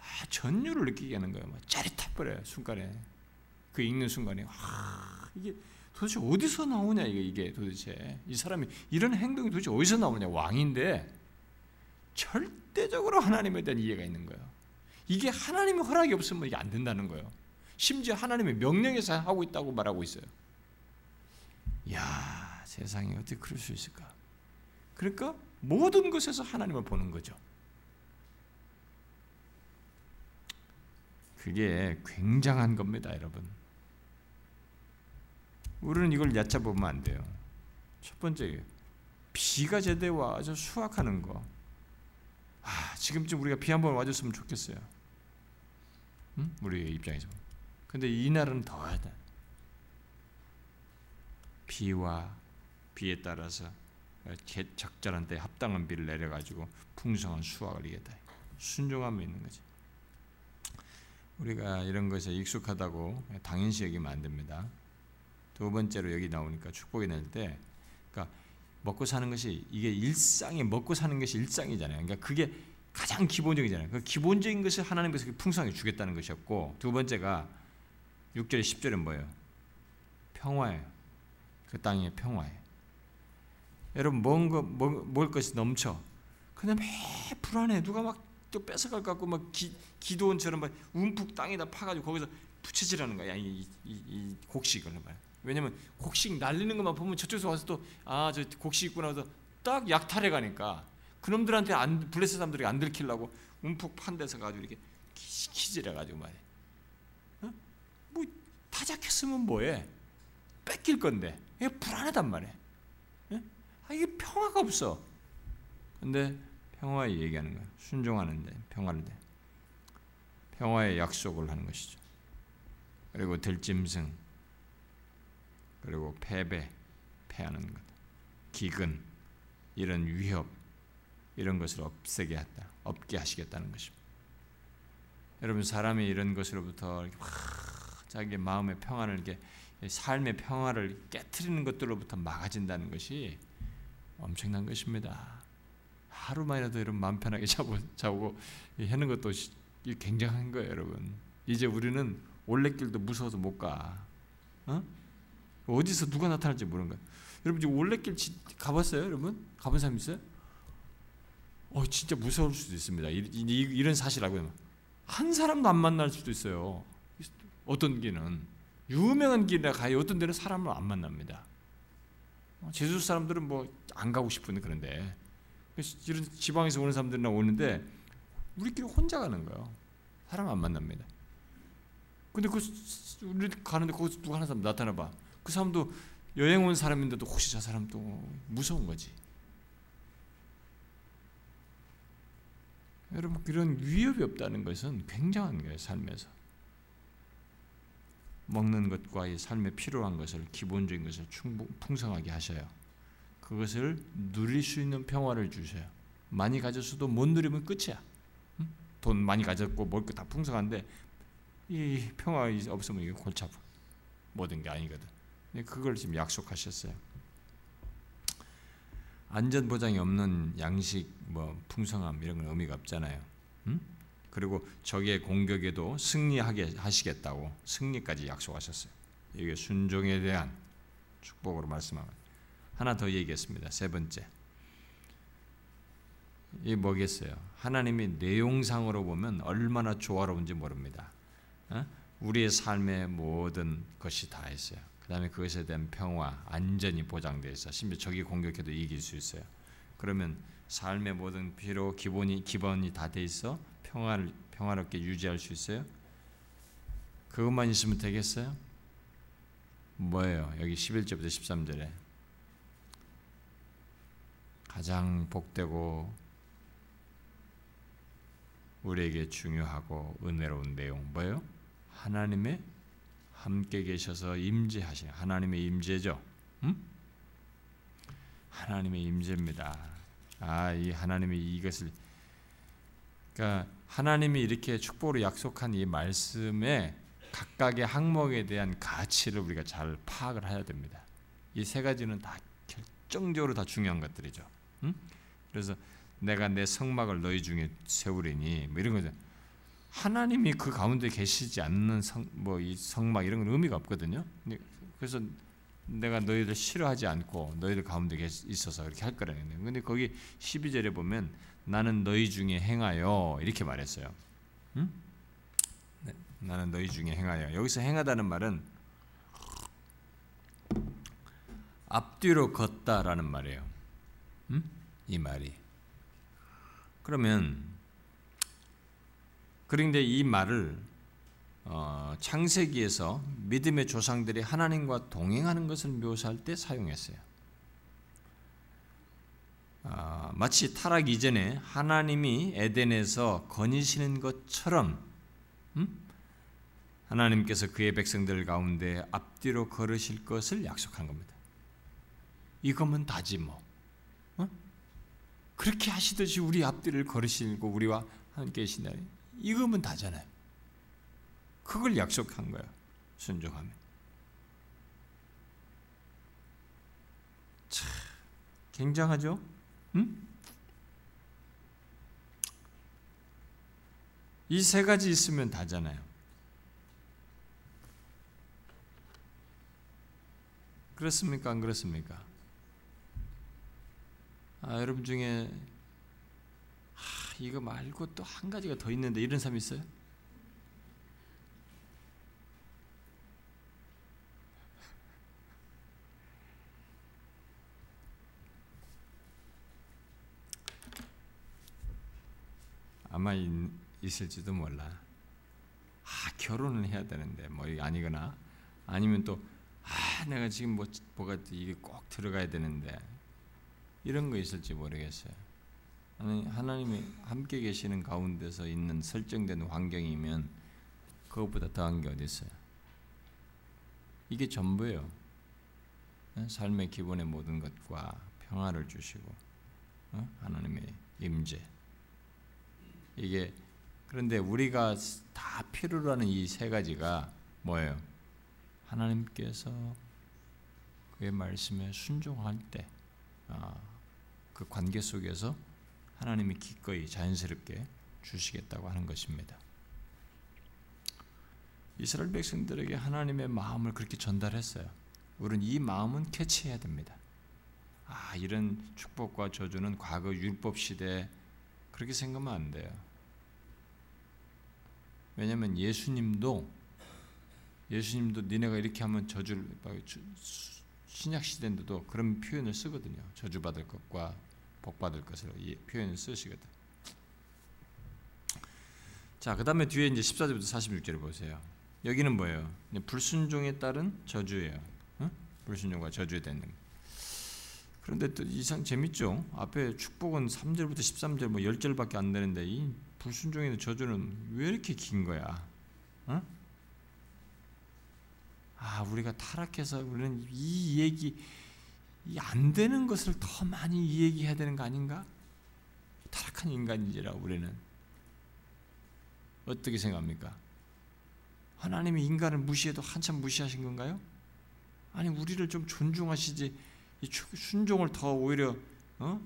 아, 전율을 느끼게 하는 거예요. 막 짜릿해 버려요 순간에 그 읽는 순간에 아 이게 도대체 어디서 나오냐 이게 이게 도대체 이 사람이 이런 행동이 도대체 어디서 나오냐 왕인데 절대적으로 하나님에 대한 이해가 있는 거예요. 이게 하나님의 허락이 없으면 이게 안 된다는 거예요. 심지어 하나님의 명령에서 하고 있다고 말하고 있어요. 야 세상에 어떻게 그럴 수 있을까? 그러니까 모든 것에서 하나님을 보는 거죠. 그게 굉장한 겁니다, 여러분. 우리는 이걸 얕잡으면 안 돼요. 첫 번째, 비가 제대로 와서 수확하는 거. 아, 지금쯤 우리가 비 한번 와줬으면 좋겠어요. 응? 우리의 입장에서. 근데 이날은 더하다. 비와 비에 따라서 적절한 때 합당한 비를 내려가지고 풍성한 수확을 이겠다. 순종함이 있는 거지. 우리가 이런 것에 익숙하다고 당연시 여기면 안 됩니다. 두 번째로 여기 나오니까 축복이 낼 때, 그러니까 먹고 사는 것이 이게 일상이 먹고 사는 것이 일상이잖아요. 그러니까 그게 가장 기본적이잖아요. 그 기본적인 것을 하나님께서 풍성하게 주겠다는 것이었고 두 번째가 6절에 10절은 뭐예요? 평화예요. 그 땅의 평화예요. 여러분 뭔가 먹을 것이 넘쳐. 근데 매 불안해. 누가 막 또 뺏어갈 것 같고 막 기, 기도원처럼 막 움푹 땅에다 파가지고 거기서 부채질하는 거야. 이, 이, 이 곡식을 말. 왜냐면 곡식 날리는 것만 보면 저쪽에서 와서 또 아 저 곡식 있구나 해서 딱 약탈해 가니까 그놈들한테 안 블레셋 사람들이 안 들키려고 움푹 판 데서 가지고 이렇게 키질해 가지고 말이야. 어? 뭐 타작했으면 뭐해? 뺏길 건데. 이게 불안하단 말이야. 예? 아, 이게 평화가 없어. 근데 평화에 얘기하는 거야. 순종하는데 평화를 돼. 평화의 약속을 하는 것이죠. 그리고 들짐승, 그리고 패배, 패하는 것, 기근, 이런 위협, 이런 것을 없애게 했다, 없게 하시겠다는 것입니다. 여러분 사람이 이런 것으로부터 자기 마음의 평안을 이렇게 삶의 평화를 깨뜨리는 것들로부터 막아진다는 것이 엄청난 것입니다. 하루만이라도 이런 마음 편하게 자고 자고 하는 것도 굉장한 거예요, 여러분. 이제 우리는 올레길도 무서워서 못 가. 어? 어디서 누가 나타날지 모르는 거야. 여러분 지금 올레길 가봤어요, 여러분? 가본 사람 있어요? 어, 진짜 무서울 수도 있습니다. 이, 런 사실 알고 한 사람도 안 만날 수도 있어요. 어떤 길은 유명한 길에 가요. 어떤 데는 사람을 안 만납니다. 어, 제주 사람들은 뭐 안 가고 싶은 그런데 이런 지방에서 오는 사람들이나 오는데 우리끼리 혼자 가는 거예요. 사람 안 만납니다. 근데 그 우리 가는데 거기서 누가 하는 사람 나타나 봐. 그 사람도 여행 온 사람인데도 혹시 저 사람 또 무서운 거지. 여러분 그런 위협이 없다는 것은 굉장한 거예요 삶에서. 먹는 것과 이 삶에 필요한 것을 기본적인 것을 충분 풍성하게 하셔요. 그것을 누릴 수 있는 평화를 주셔요. 많이 가졌어도 못 누리면 끝이야. 돈 많이 가졌고 먹을 거 다 풍성한데 이 평화 없으면 이게 골치. 모든 게 아니거든. 그걸 지금 약속하셨어요. 안전 보장이 없는 양식, 뭐 풍성함 이런 건 의미가 없잖아요. 음? 그리고 적의 공격에도 승리하게 하시겠다고 승리까지 약속하셨어요. 이게 순종에 대한 축복으로 말씀하고 하나 더 얘기했습니다. 세 번째. 이 뭐겠어요? 하나님이 내용상으로 보면 얼마나 조화로운지 모릅니다. 어? 우리의 삶의 모든 것이 다 있어요. 그 다음에 그것에 대한 평화, 안전이 보장되어 있어. 심지어 적이 공격해도 이길 수 있어요. 그러면 삶의 모든 필요, 기본이 기본이 다 돼 있어 평화를 평화롭게 유지할 수 있어요. 그것만 있으면 되겠어요? 뭐예요? 여기 11절부터 13절에 가장 복되고 우리에게 중요하고 은혜로운 내용 뭐예요? 하나님의 함께 계셔서 임재하시 하나님의 임재죠. 음? 하나님의 임재입니다. 아, 이 하나님이 이것을 그러니까 하나님이 이렇게 축복으로 약속한 이 말씀에 각각의 항목에 대한 가치를 우리가 잘 파악을 해야 됩니다. 이 세 가지는 다 결정적으로 다 중요한 것들이죠. 음? 그래서 내가 내 성막을 너희 중에 세우리니 뭐 이런 거죠. 하나님이 그 가운데 계시지 않는 성, 뭐이 성막 이런 건 의미가 없거든요. 그래서 내가 너희들 싫어하지 않고 너희들 가운데 있어서 이렇게 할 거라는 거예요. 근데 거기 12절에 보면 나는 너희 중에 행하여 이렇게 말했어요. 응? 네, 나는 너희 중에 행하여. 여기서 행하다는 말은 앞뒤로 걷다라는 말이에요. 응? 이 말이. 그러면 그런데 이 말을 어, 창세기에서 믿음의 조상들이 하나님과 동행하는 것을 묘사할 때 사용했어요. 어, 마치 타락 이전에 하나님이 에덴에서 거니시는 것처럼 음? 하나님께서 그의 백성들 가운데 앞뒤로 걸으실 것을 약속한 겁니다. 이거면 다지 뭐. 그렇게 하시듯이 우리 앞뒤를 걸으시고 우리와 함께 계신다. 이거면 다잖아요. 그걸 약속한 거야. 순종하면. 참 굉장하죠? 응? 이 세 가지 있으면 다잖아요. 그렇습니까? 안 그렇습니까? 아, 여러분 중에 아, 이거 말고 또 한 가지가 더 있는데 이런 사람 있어요? 아마 있을지도 몰라. 아 결혼을 해야 되는데 뭐 아니거나 아니면 또 아, 내가 지금 뭐, 뭐가 이게 꼭 들어가야 되는데 이런 거 있을지 모르겠어요. 하나님이 함께 계시는 가운데서 있는 설정된 환경이면 그것보다 더한 게 어디 있어요? 이게 전부예요. 어? 삶의 기본의 모든 것과 평화를 주시고 어? 하나님의 임재. 이게 그런데 우리가 다 필요로 하는 이 세 가지가 뭐예요? 하나님께서 그의 말씀에 순종할 때, 아, 그 관계 속에서 하나님이 기꺼이 자연스럽게 주시겠다고 하는 것입니다. 이스라엘 백성들에게 하나님의 마음을 그렇게 전달했어요. 우리는 이 마음은 캐치해야 됩니다. 아, 이런 축복과 저주는 과거 율법 시대 그렇게 생각하면 안 돼요. 왜냐하면 예수님도 예수님도 니네가 이렇게 하면 저주를 신약 시대인데도 그런 표현을 쓰거든요. 저주 받을 것과 복 받을 것으로 이 표현을 쓰시거든. 자, 그 다음에 뒤에 이제 14절부터 46절을 보세요. 여기는 뭐예요? 불순종에 따른 저주예요. 응? 불순종과 저주에 대한 그런데 또 이상 재밌죠? 앞에 축복은 3절부터 13절 뭐 10절밖에 안 되는데 이 불순종의 저주는 왜 이렇게 긴 거야? 응? 아, 우리가 타락해서 우리는 이 얘기 안 되는 것을 더 많이 얘기해야 되는 거 아닌가? 타락한 인간이라 우리는 어떻게 생각합니까? 하나님이 인간을 무시해도 한참 무시하신 건가요? 아니 우리를 좀 존중하시지 순종을 더 오히려 어?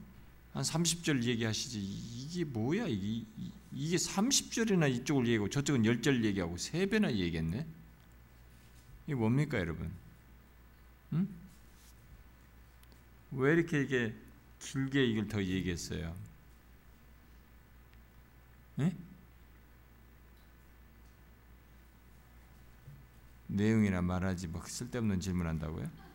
한 30절 얘기하시지 이게 뭐야 이게 이게 30절이나 이쪽을 얘기하고 저쪽은 10절 얘기하고 3배나 얘기했네 이게 뭡니까 여러분? 응? 왜 이렇게 이게 길게 이걸 더 얘기했어요? 네? 내용이나 말하지 막 쓸데없는 질문한다고요?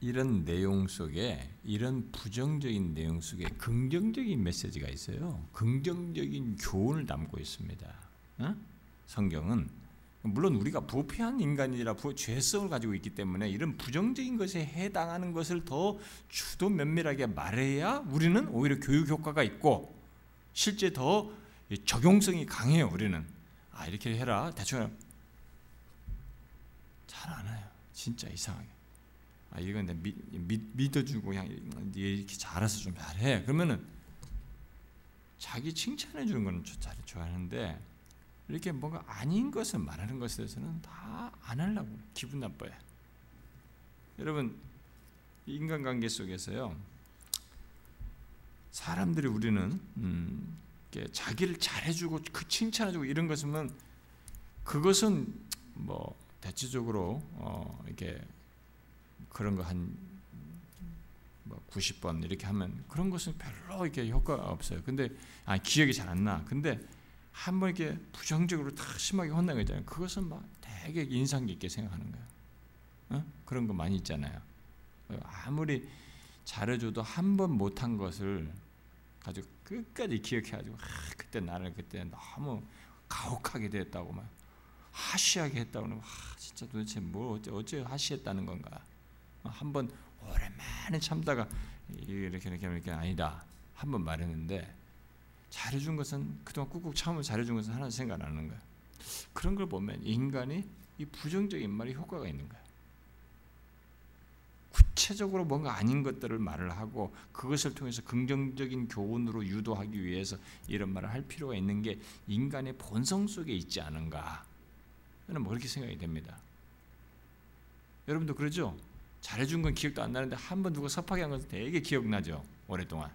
이런 내용 속에 이런 부정적인 내용 속에 긍정적인 메시지가 있어요. 긍정적인 교훈을 담고 있습니다. 어? 성경은 물론 우리가 부패한 인간이라 죄성을 가지고 있기 때문에 이런 부정적인 것에 해당하는 것을 더 주도 면밀하게 말해야 우리는 오히려 교육 효과가 있고 실제 더 적용성이 강해요. 우리는 아 이렇게 해라 대충 잘안 해요. 진짜 이상하게. 아 이건 내 믿, 믿, 믿 어주고 그냥 이렇게 잘해서 좀 잘해. 그러면은 자기 칭찬해 주는 건잘 좋아하는데 이렇게 뭔가 아닌 것을 말하는 것에 대해서는 다 안 하려고 기분 나빠요. 여러분 인간관계 속에서요 사람들이 우리는 음, 자기를 잘해주고 그 칭찬해주고 이런 것은 그것은 뭐 대체적으로 어, 이렇게 그런 거 한 뭐 90번 이렇게 하면 그런 것은 별로 이렇게 효과가 없어요. 근데 아 기억이 잘 안 나. 근데 한 번 이렇게 부정적으로 다 심하게 혼나게 되잖아요. 그것은 막 되게 인상 깊게 생각하는 거예요. 어? 그런 거 많이 있잖아요. 아무리 잘해줘도 한 번 못한 것을 가지고 끝까지 기억해가지고 아, 그때 나를 그때 너무 가혹하게 됐다고 막 하시하게 했다고 하 아, 진짜 도대체 뭐 어째 어째 하시했다는 건가? 한 번 오랜만에 참다가 이렇게 이렇게 이렇게 아니다 한 번 말했는데 잘해준 것은 그동안 꾹꾹 참으면 잘해준 것은 하나 생각 안 하는 거야. 그런 걸 보면 인간이 이 부정적인 말이 효과가 있는 거야. 구체적으로 뭔가 아닌 것들을 말을 하고 그것을 통해서 긍정적인 교훈으로 유도하기 위해서 이런 말을 할 필요가 있는 게 인간의 본성 속에 있지 않은가. 저는 뭐 그렇게 생각이 됩니다. 여러분도 그러죠? 잘해준 건 기억도 안 나는데 한 번 누가 섭하게 한 것은 되게 기억나죠? 오랫동안.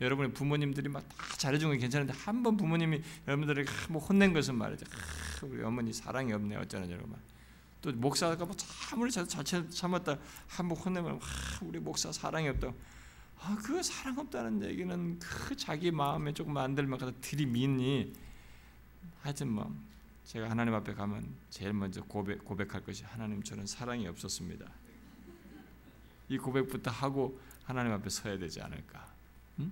여러분의 부모님들이 막 다 잘해준 건 괜찮은데 한 번 부모님이 여러분들에게 뭐 혼낸 것은 말이죠. 우리 어머니 사랑이 없네 어쩌나 저러고 또 목사가 뭐 아무리 잘, 잘 참았다 한 번 혼내면 우리 목사 사랑이 없다. 아, 그 사랑 없다는 얘기는 그 자기 마음에 조금 안 들면 가서 들이미니 하여튼 뭐 제가 하나님 앞에 가면 제일 먼저 고백, 고백할 것이 하나님 저는 사랑이 없었습니다. 이 고백부터 하고 하나님 앞에 서야 되지 않을까? 응?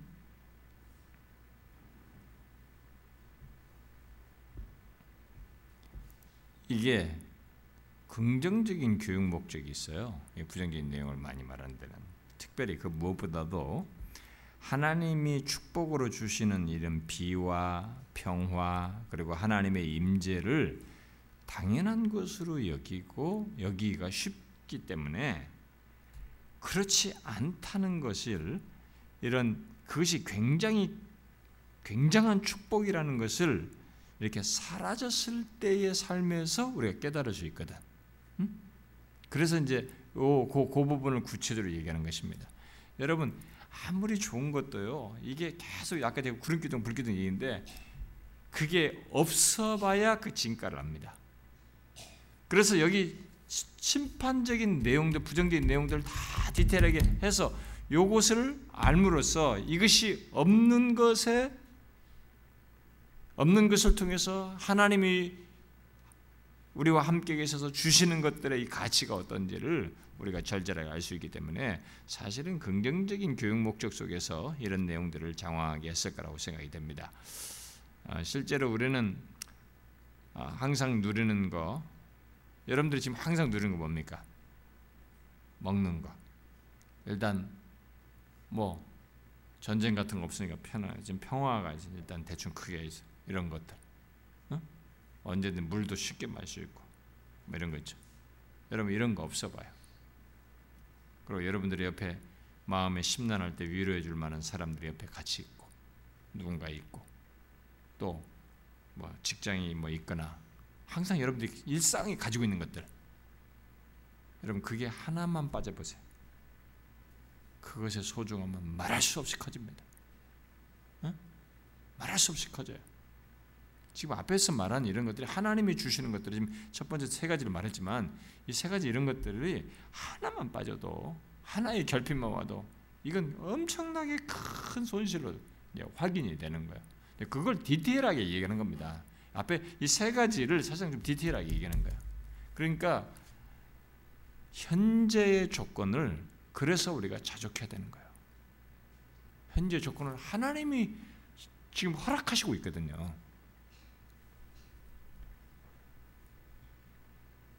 이게 긍정적인 교육 목적이 있어요. 부정적인 내용을 많이 말하는 데는 특별히 그 무엇보다도 하나님이 축복으로 주시는 이런 비와 평화 그리고 하나님의 임재를 당연한 것으로 여기고 여기가 쉽기 때문에 그렇지 않다는 것을 이런 그것이 굉장히 굉장한 축복이라는 것을 이렇게 사라졌을 때의 삶에서 우리가 깨달을 수 있거든. 응? 그래서 이제 그, 그 부분을 구체적으로 얘기하는 것입니다. 여러분 아무리 좋은 것도요 이게 계속 아까 제가 구름기둥 불기둥 얘기인데 그게 없어봐야 그 진가를 압니다. 그래서 여기 심판적인 내용들, 부정적인 내용들 다 디테일하게 해서 요것을 알므로써 이것이 없는 것에 없는 것을 통해서 하나님이 우리와 함께 계셔서 주시는 것들의 이 가치가 어떤지를 우리가 절절하게 알 수 있기 때문에 사실은 긍정적인 교육 목적 속에서 이런 내용들을 장황하게 했을 거라고 생각이 됩니다. 아, 실제로 우리는 아, 항상 누리는 거, 여러분들이 지금 항상 누리는 거 뭡니까? 먹는 거. 일단 뭐 전쟁 같은 거 없으니까 편하 지금 평화가 일단 대충 크게 있어. 이런 것들. 어? 언제든 물도 쉽게 마실 수 있고 뭐 이런 거 있죠. 여러분 이런 거 없어 봐요. 그리고 여러분들이 옆에 마음에 심란할 때 위로해 줄 만한 사람들이 옆에 같이 있고 누군가 있고 또 뭐 직장이 뭐 있거나 항상 여러분들이 일상이 가지고 있는 것들 여러분 그게 하나만 빠져보세요. 그것의 소중함은 말할 수 없이 커집니다. 어? 말할 수 없이 커져요. 지금 앞에서 말한 이런 것들이 하나님이 주시는 것들이 지금 첫 번째 세 가지를 말했지만 이 세 가지 이런 것들이 하나만 빠져도 하나의 결핍만 와도 이건 엄청나게 큰 손실로 확인이 되는 거예요. 그걸 디테일하게 얘기하는 겁니다. 앞에 이 세 가지를 사실상 좀 디테일하게 얘기하는 거예요. 그러니까 현재의 조건을 그래서 우리가 자족해야 되는 거예요. 현재 조건을 하나님이 지금 허락하시고 있거든요.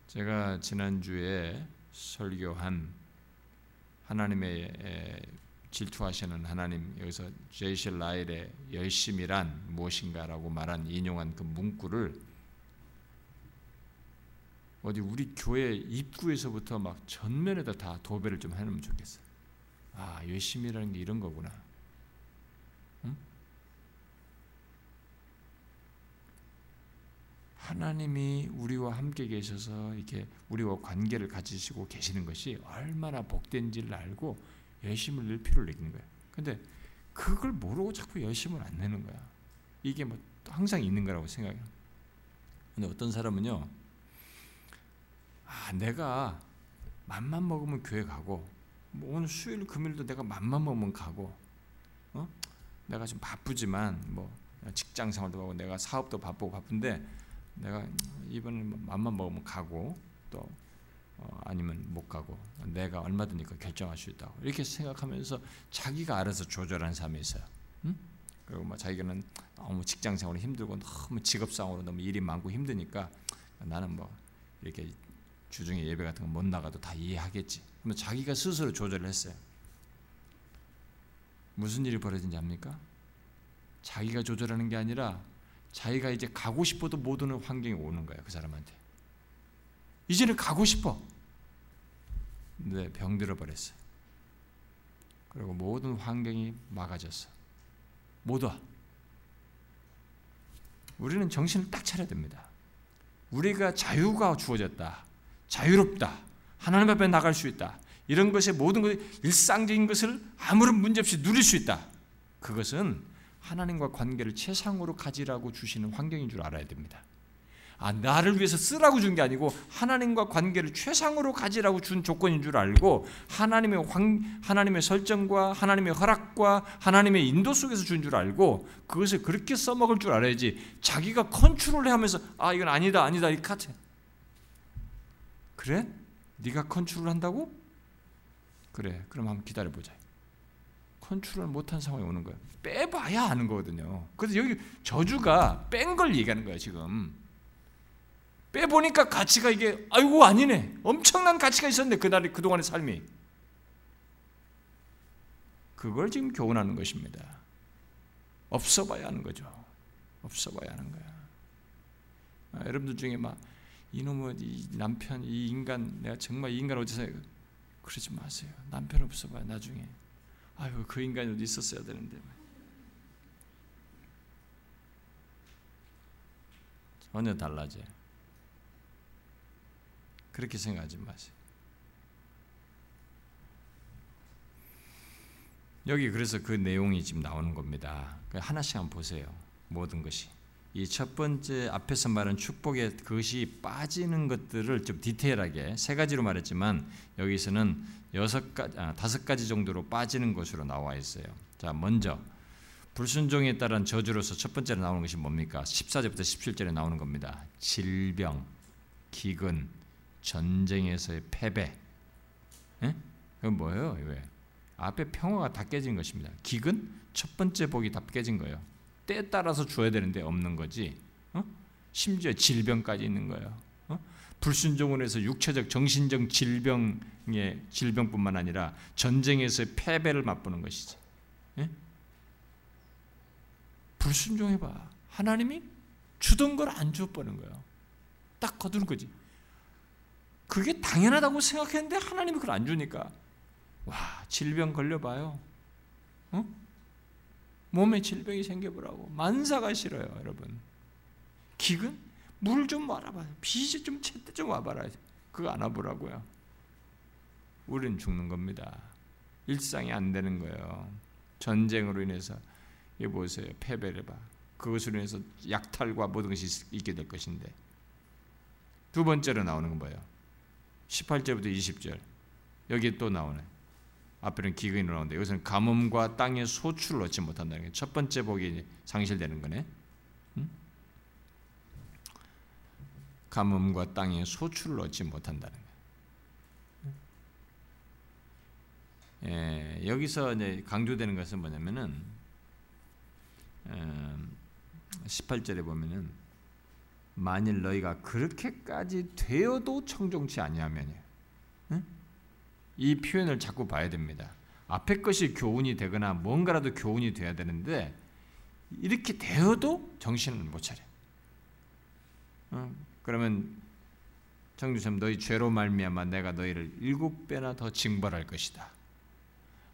제가 지난주에 설교한 하나님의 질투하시는 하나님 여기서 제이실 라일의 열심이란 무엇인가라고 말한 인용한 그 문구를 어디 우리 교회 입구에서부터 막 전면에다 다 도배를 좀 해놓으면 좋겠어요. 아 열심이라는 게 이런 거구나. 하나님이 우리와 함께 계셔서 이렇게 우리와 관계를 가지시고 계시는 것이 얼마나 복된지를 알고 열심을 낼 필요를 느끼는 거예요. 근데 그걸 모르고 자꾸 열심을 안 내는 거야. 이게 뭐 항상 있는 거라고 생각해요. 근데 어떤 사람은요, 아, 내가 맘만 먹으면 교회 가고, 뭐 오늘 수요일, 금요일도 내가 맘만 먹으면 가고, 어? 내가 좀 바쁘지만, 뭐, 직장 생활도 하고, 내가 사업도 바쁘고 바쁜데, 내가 이번에 뭐 맘만 먹으면 가고 또 어, 아니면 못 가고 내가 얼마든지 결정할 수 있다고 이렇게 생각하면서 자기가 알아서 조절하는 삶이 있어요. 응? 그리고 뭐 자기는 너무 직장 생활이 힘들고 너무 직업 상으로 너무 일이 많고 힘드니까 나는 뭐 이렇게 주중에 예배 같은 거 못 나가도 다 이해하겠지. 그러면 자기가 스스로 조절을 했어요. 무슨 일이 벌어진지 압니까? 자기가 조절하는 게 아니라 자기가 이제 가고 싶어도 못 오는 환경이 오는 거야 그 사람한테. 이제는 가고 싶어. 근데 병들어 버렸어. 그리고 모든 환경이 막아졌어. 못 와. 우리는 정신을 딱 차려야 됩니다. 우리가 자유가 주어졌다. 자유롭다. 하나님 앞에 나갈 수 있다. 이런 것의 모든 것, 일상적인 것을 아무런 문제 없이 누릴 수 있다. 그것은 하나님과 관계를 최상으로 가지라고 주시는 환경인 줄 알아야 됩니다. 아, 나를 위해서 쓰라고 준 게 아니고 하나님과 관계를 최상으로 가지라고 준 조건인 줄 알고 하나님의 황, 하나님의 설정과 하나님의 허락과 하나님의 인도 속에서 준 줄 알고 그것을 그렇게 써먹을 줄 알아야지 자기가 컨트롤해 하면서 아 이건 아니다 아니다 이 카트 그래? 네가 컨트롤 한다고? 그래, 그럼 한번 기다려 보자. 컨트롤 못한 상황이 오는 거예요. 빼봐야 아는 거거든요. 그래서 여기 저주가 뺀 걸 얘기하는 거예요, 지금. 빼보니까 가치가 이게, 아이고, 아니네. 엄청난 가치가 있었는데, 그날의, 그동안의 삶이. 그걸 지금 교훈하는 것입니다. 없어 봐야 하는 거죠. 없어 봐야 하는 거야. 아, 여러분들 중에 막, 이놈의 이 남편, 이 인간, 내가 정말 이 인간 어디서, 그러지 마세요. 남편 없어 봐요, 나중에. 아유, 그 인간이 어디 있었어야 되는데. 전혀 달라져요. 그렇게 생각하지 마세요. 여기 그래서 그 내용이 지금 나오는 겁니다. 그 하나씩 한번 보세요. 모든 것이. 이 첫 번째 앞에서 말한 축복의 그것이 빠지는 것들을 좀 디테일하게 세 가지로 말했지만 여기서는 여섯 가지, 아, 다섯 가지 정도로 빠지는 것으로 나와 있어요. 자, 먼저 불순종에 따른 저주로서 첫 번째로 나오는 것이 뭡니까? 14절부터 17절에 나오는 겁니다. 질병, 기근, 전쟁에서의 패배. 예? 그건 뭐예요? 왜? 앞에 평화가 다 깨진 것입니다. 기근 첫 번째 복이 다 깨진 거예요. 때에 따라서 줘야 되는데 없는 거지. 어? 심지어 질병까지 있는 거예요. 어? 불순종을 해서 육체적 정신적 질병의 질병뿐만 아니라 전쟁에서의 패배를 맛보는 것이지. 예? 불순종해봐. 하나님이 주던 걸안 줘버는 거예요. 딱 거두는 거지. 그게 당연하다고 생각했는데 하나님이 그걸 안 주니까 와 질병 걸려봐요. 어? 몸에 질병이 생겨보라고 만사가 싫어요, 여러분. 기근 물 좀 와라봐. 비지 좀 제때 좀 와봐라. 그거 안 와보라고요. 우린 죽는 겁니다. 일상이 안 되는 거예요. 전쟁으로 인해서 이 보세요, 패배를 봐. 그것으로 인해서 약탈과 모든 것이 있게 될 것인데 두 번째로 나오는 건 뭐예요? 18절부터 20절 여기 또 나오네. 앞에는 기근이 나오는데 여기서는 가뭄과 땅의 소출을 얻지 못한다는 게 첫 번째 복이 상실되는 거네. 가뭄과 땅의 소출을 얻지 못한다는 거. 예, 여기서 이제 강조되는 것은 뭐냐면은 18절에 보면은 만일 너희가 그렇게까지 되어도 청종치 아니하면이 이 표현을 자꾸 봐야 됩니다. 앞에 것이 교훈이 되거나 뭔가라도 교훈이 돼야 되는데 이렇게 되어도 정신을 못 차려. 어? 그러면 정주님 너희 죄로 말미암아 내가 너희를 일곱 배나 더 징벌할 것이다.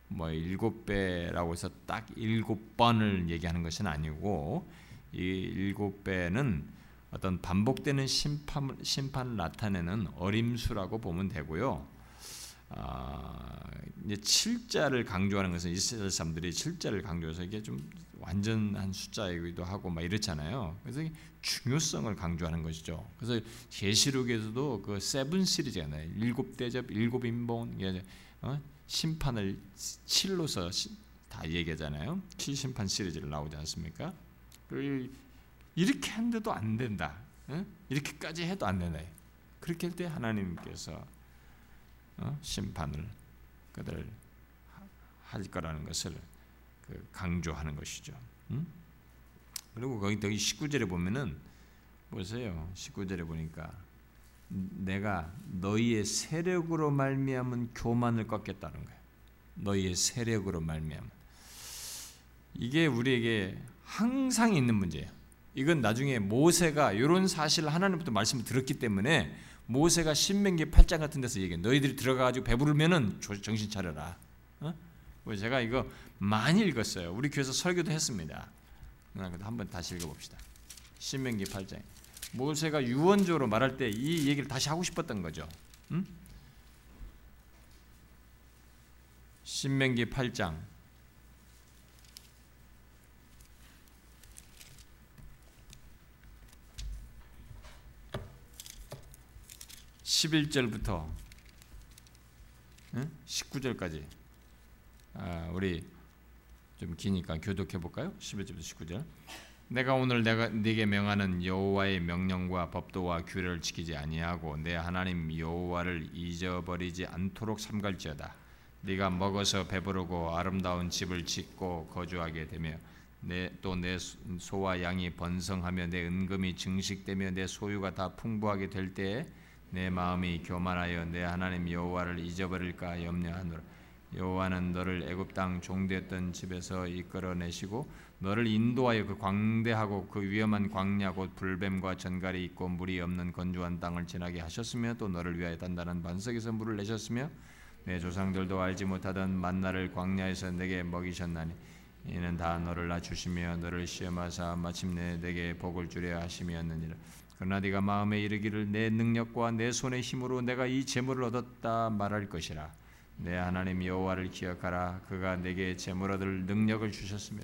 뭐 일곱 배라고 해서 딱 일곱 번을 얘기하는 것은 아니고 이 일곱 배는 어떤 반복되는 심판 심판을 나타내는 어림수라고 보면 되고요. 아, 이제 7자를 강조하는 것은 이스라엘 사람들이 7자를 강조해서 이게 좀 완전한 숫자이기도 하고 막 이렇잖아요. 그래서 중요성을 강조하는 것이죠. 그래서 계시록에서도 그 세븐 시리즈가 나요. 일곱 대접, 일곱 인본, 어? 심판을 7로서 다 얘기하잖아요. 7심판 시리즈를 나오지 않습니까? 이렇게 한데도 안 된다. 어? 이렇게까지 해도 안 된다. 그렇게 할 때 하나님께서 어? 심판을 그들 할 거라는 것을 그 강조하는 것이죠. 음? 그리고 거기 더 19절에 보면은 보세요. 19절에 보니까 내가 너희의 세력으로 말미암은 교만을 꺾겠다는 거예요. 너희의 세력으로 말미암. 이게 우리에게 항상 있는 문제예요. 이건 나중에 모세가 이런 사실을 하나님부터 말씀을 들었기 때문에 모세가 신명기 8장 같은 데서 얘기해. 너희들이 들어가 가지고 배부르면은 정신 차려라. 어? 뭐 제가 이거 많이 읽었어요. 우리 교회에서 설교도 했습니다. 한번 다시 읽어봅시다. 신명기 8장. 모세가 유언적으로 말할 때 이 얘기를 다시 하고 싶었던 거죠. 음? 신명기 8장 11절부터 19절까지 아, 우리 좀 기니까 교독해 볼까요? 11절부터 19절. 내가 오늘 내가 네게 명하는 여호와의 명령과 법도와 규례를 지키지 아니하고 내 하나님 여호와를 잊어버리지 않도록 삼갈지어다. 네가 먹어서 배부르고 아름다운 집을 짓고 거주하게 되며 또내 소와 양이 번성하며 내 은금이 증식되며 내 소유가 다 풍부하게 될 때에 내 마음이 교만하여 내 하나님 여호와를 잊어버릴까 염려하노라 여호와는 너를 애굽 땅 종되었던 집에서 이끌어내시고 너를 인도하여 그 광대하고 그 위험한 광야 곧 불뱀과 전갈이 있고 물이 없는 건조한 땅을 지나게 하셨으며 또 너를 위하여 단단한 반석에서 물을 내셨으며 내 조상들도 알지 못하던 만나를 광야에서 내게 먹이셨나니 이는 다 너를 낮추시며 너를 시험하사 마침내 내게 복을 주려 하심이었느니라. 그러나 네가 마음에 이르기를 내 능력과 내 손의 힘으로 내가 이 재물을 얻었다 말할 것이라 내 하나님 여호와를 기억하라. 그가 내게 재물 얻을 능력을 주셨으며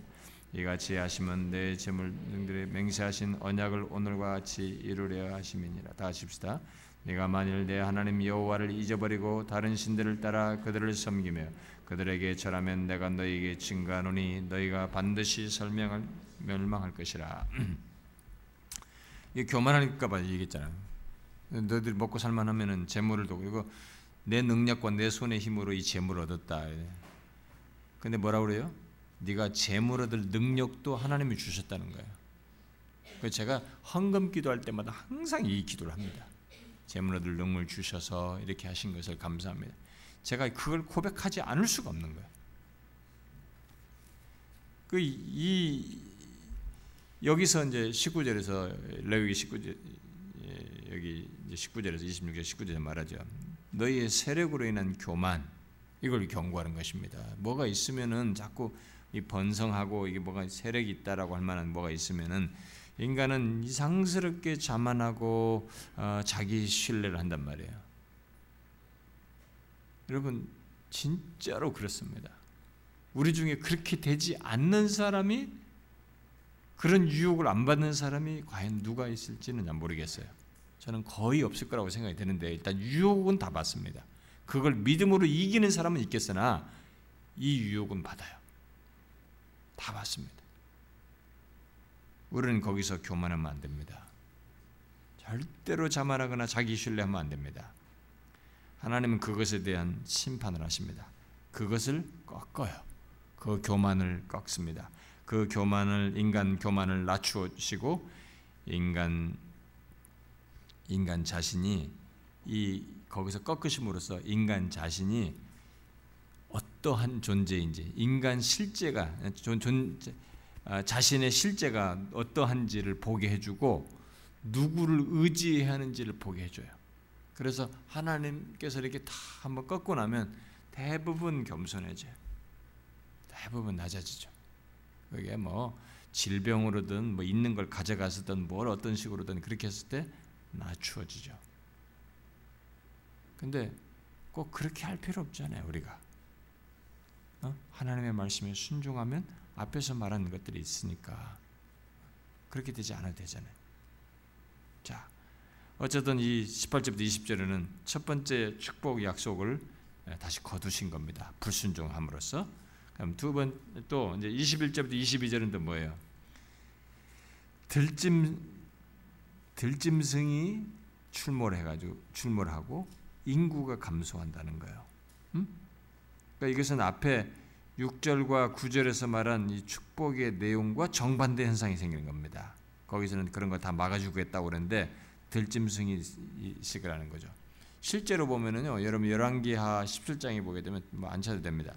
이같이 하시면 내 재물들의 맹세하신 언약을 오늘과 같이 이루려 하심이니라. 다 하십시다. 네가 만일 내 하나님 여호와를 잊어버리고 다른 신들을 따라 그들을 섬기며 그들에게 절하면 내가 너희에게 증가하노니 너희가 반드시 설명할 멸망할 것이라. 이 교만하니까 봐 얘기했잖아. 너희들 먹고 살만하면은 재물을 두고 이거 내 능력과 내 손의 힘으로 이 재물을 얻었다. 근데 뭐라 그래요? 네가 재물 얻을 능력도 하나님이 주셨다는 거예요. 그 제가 헌금 기도할 때마다 항상 이 기도를 합니다. 재물 얻을 능을 주셔서 이렇게 하신 것을 감사합니다. 제가 그걸 고백하지 않을 수가 없는 거예요. 그 이 여기서 이제 19절에서 레위기 19절 예, 여기 이제 19절에서 26절 19절에 말하죠. 너희의 세력으로 인한 교만 이걸 경고하는 것입니다. 뭐가 있으면은 자꾸 이 번성하고 이게 뭐가 세력이 있다라고 할 만한 뭐가 있으면은 인간은 이상스럽게 자만하고 어, 자기 신뢰를 한단 말이에요. 여러분 진짜로 그렇습니다. 우리 중에 그렇게 되지 않는 사람이 그런 유혹을 안 받는 사람이 과연 누가 있을지는 모르겠어요. 저는 거의 없을 거라고 생각이 되는데 일단 유혹은 다 받습니다. 그걸 믿음으로 이기는 사람은 있겠으나 이 유혹은 받아요. 다 받습니다. 우리는 거기서 교만하면 안 됩니다. 절대로 자만하거나 자기 신뢰하면 안 됩니다. 하나님은 그것에 대한 심판을 하십니다. 그것을 꺾어요. 그 교만을 꺾습니다. 그 교만을 인간 교만을 낮추시고 인간 인간 자신이 이 거기서 꺾으심으로써 인간 자신이 어떠한 존재인지 인간 실제가 존, 존 아, 자신의 실제가 어떠한지를 보게 해주고 누구를 의지해야 하는지를 보게 해줘요. 그래서 하나님께서 이렇게 다 한번 꺾고 나면 대부분 겸손해져요. 대부분 낮아지죠. 그게 뭐 질병으로든 뭐 있는 걸 가져갔었든 뭘 어떤 식으로든 그렇게 했을 때 낮추어지죠. 근데 꼭 그렇게 할 필요 없잖아요, 우리가. 어? 하나님의 말씀에 순종하면 앞에서 말한 것들이 있으니까 그렇게 되지 않아도 되잖아요. 자, 어쨌든 이 18절부터 20절에는 첫 번째 축복 약속을 다시 거두신 겁니다. 불순종함으로써. 그럼 두 번 또 이제 21절부터 22절은 또 뭐예요? 들짐 들짐승이 출몰해가지고 출몰하고 인구가 감소한다는 거예요. 음? 그러니까 이것은 앞에 6절과 9절에서 말한 이 축복의 내용과 정반대 현상이 생기는 겁니다. 거기서는 그런 거 다 막아주겠다고 그러는데 들짐승이 시그라는 거죠. 실제로 보면은요, 여러분 열왕기하 17장에 보게 되면 뭐안 찾아도 됩니다.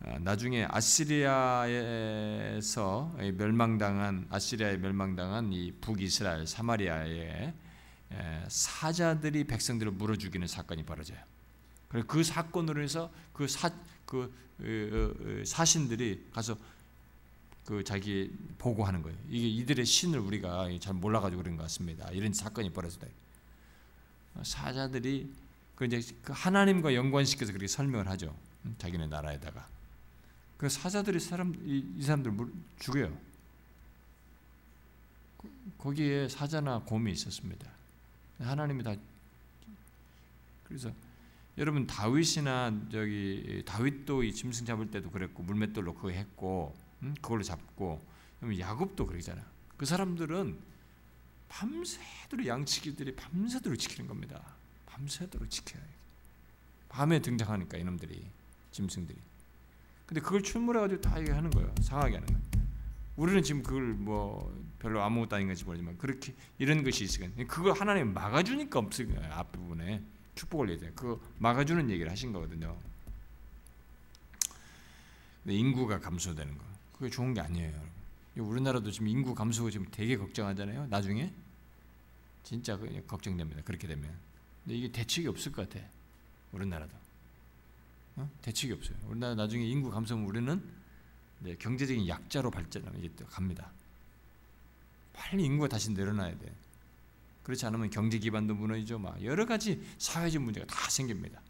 아, 나중에 아시리아에서 멸망당한 아시리아에 멸망당한 이 북이스라엘 사마리아의 사자들이 백성들을 물어 죽이는 사건이 벌어져요. 그 사건으로 해서 그 사, 그 사신들이 가서 그 자기 보고하는 거예요. 이게 이들의 신을 우리가 잘 몰라가지고 그런 것 같습니다. 이런 사건이 벌어졌다. 사자들이 그 이제 그 하나님과 연관시켜서 그렇게 설명을 하죠. 자기네 나라에다가. 그 사자들이 사람 이, 이 사람들 죽여요. 거기에 사자나 곰이 있었습니다. 하나님이 다 그래서 여러분 다윗이나 저기 다윗도 이 짐승 잡을 때도 그랬고 물맷돌로 그거 했고 음? 그걸로 잡고 야곱도 그러잖아. 그 사람들은 밤새도록 양치기들이 밤새도록 지키는 겁니다. 밤새도록 지켜요. 밤에 등장하니까 이놈들이 짐승들이. 근데 그걸 출몰해가지고 다 이게 하는 거예요. 상하게 하는 거예요. 우리는 지금 그걸 뭐 별로 아무것도 아닌 건지 모르지만 그렇게 이런 것이 있으니까 그거 하나님 막아주니까 없을 거예요. 앞부분에 축복을 얘기해요. 그거 막아주는 얘기를 하신 거거든요. 근데 인구가 감소되는 거 그게 좋은 게 아니에요. 여러분. 우리나라도 지금 인구 감소 지금 되게 걱정하잖아요. 나중에 진짜 걱정됩니다. 그렇게 되면. 근데 이게 대책이 없을 것 같아. 우리나라도. 어? 대책이 없어요. 우리나라 나중에 인구 감소면 우리는 네, 경제적인 약자로 또 갑니다. 빨리 인구가 다시 늘어나야 돼. 그렇지 않으면 경제 기반도 무너지죠. 막 여러 가지 사회적 문제가 다 생깁니다.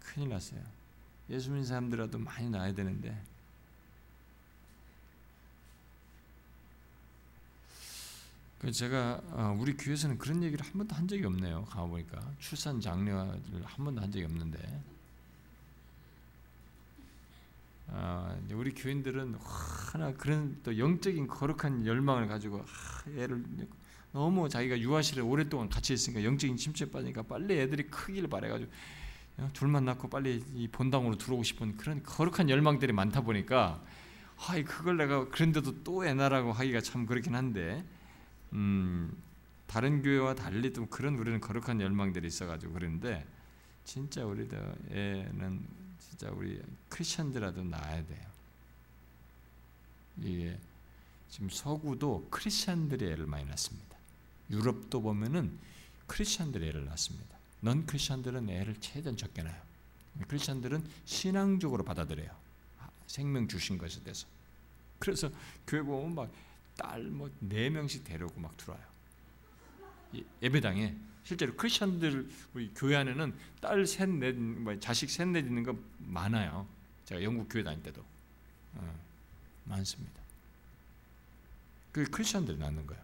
큰일 났어요. 예수 믿는 사람들라도 많이 나야 되는데 제가 어, 우리 교회에서는 그런 얘기를 한 번도 한 적이 없네요. 가보니까 출산 장려를 한 번도 한 적이 없는데 아, 우리 교인들은 하나 그런 또 영적인 거룩한 열망을 가지고 애를 너무 자기가 유아실에 오랫동안 같이 있으니까 영적인 침체에 빠지니까 빨리 애들이 크기를 바래가지고 어, 둘만 낳고 빨리 이 본당으로 들어오고 싶은 그런 거룩한 열망들이 많다 보니까 아, 그걸 내가 그런데도 또 애나라고 하기가 참 그렇긴 한데 음, 다른 교회와 달리 좀 그런 우리는 거룩한 열망들이 있어가지고 그런데 진짜 우리들 애는 진짜 우리 크리스천들라도 낳아야 돼요. 이게 지금 서구도 크리스천들이 애를 많이 낳습니다. 유럽도 보면은 크리스천들이 애를 낳습니다. 넌 크리스천들은 애를 최대한 적게 낳아요. 크리스천들은 신앙적으로 받아들여요. 생명 주신 것에 대해서. 그래서 교회 보면 막 딸 뭐 네 명씩 데려오고 막 들어와요. 예배당에 실제로 크리스천들 우리 교회 안에는 딸 셋, 넷, 뭐 자식 셋, 넷 있는 거 많아요. 제가 영국 교회 다닐 때도 어, 많습니다. 그 크리스천들이 낳는 거야.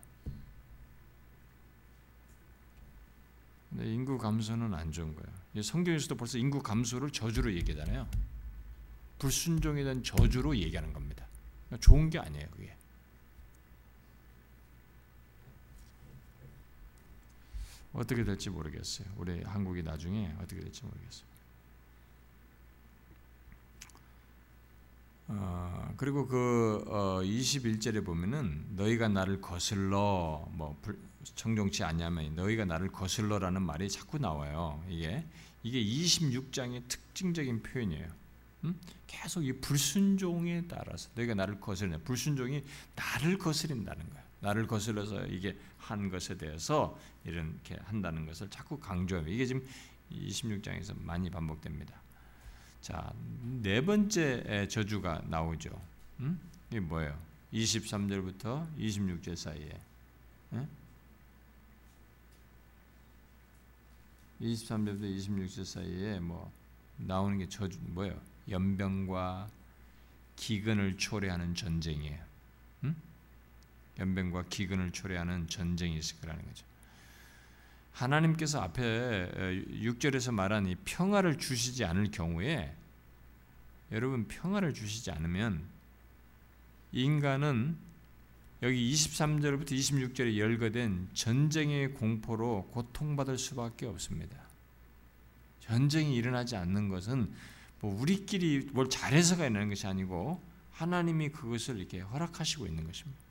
근데 인구 감소는 안 좋은 거예요. 성경에서도 벌써 인구 감소를 저주로 얘기하잖아요. 불순종에 대한 저주로 얘기하는 겁니다. 좋은 게 아니에요, 그게. 어떻게 될지 모르겠어요. 우리 한국이 나중에 어떻게 될지 모르겠어요. 어, 그리고 그 어, 21절에 보면은 너희가 나를 거슬러 뭐 청종치 않냐면 너희가 나를 거슬러라는 말이 자꾸 나와요. 이게 이게 26장의 특징적인 표현이에요. 음? 계속 이 불순종에 따라서 너희가 나를 거슬려 불순종이 나를 거스린다는 거야. 나를 거슬러서 이게 한 것에 대해서 이렇게 한다는 것을 자꾸 강조하며 이게 지금 26장에서 많이 반복됩니다. 자, 네 번째 저주가 나오죠. 음? 이게 뭐예요? 23절부터 26절 사이에. 예? 23절부터 26절 사이에 뭐 나오는 게 저주 뭐예요? 연병과 기근을 초래하는 전쟁이에요. 음? 연병과 기근을 초래하는 전쟁이 있을 거라는 거죠. 하나님께서 앞에 6절에서 말한 이 평화를 주시지 않을 경우에 여러분 평화를 주시지 않으면 인간은 여기 23절부터 26절에 열거된 전쟁의 공포로 고통받을 수밖에 없습니다. 전쟁이 일어나지 않는 것은 뭐 우리끼리 뭘 잘해서가 일어나는 것이 아니고 하나님이 그것을 이렇게 허락하시고 있는 것입니다.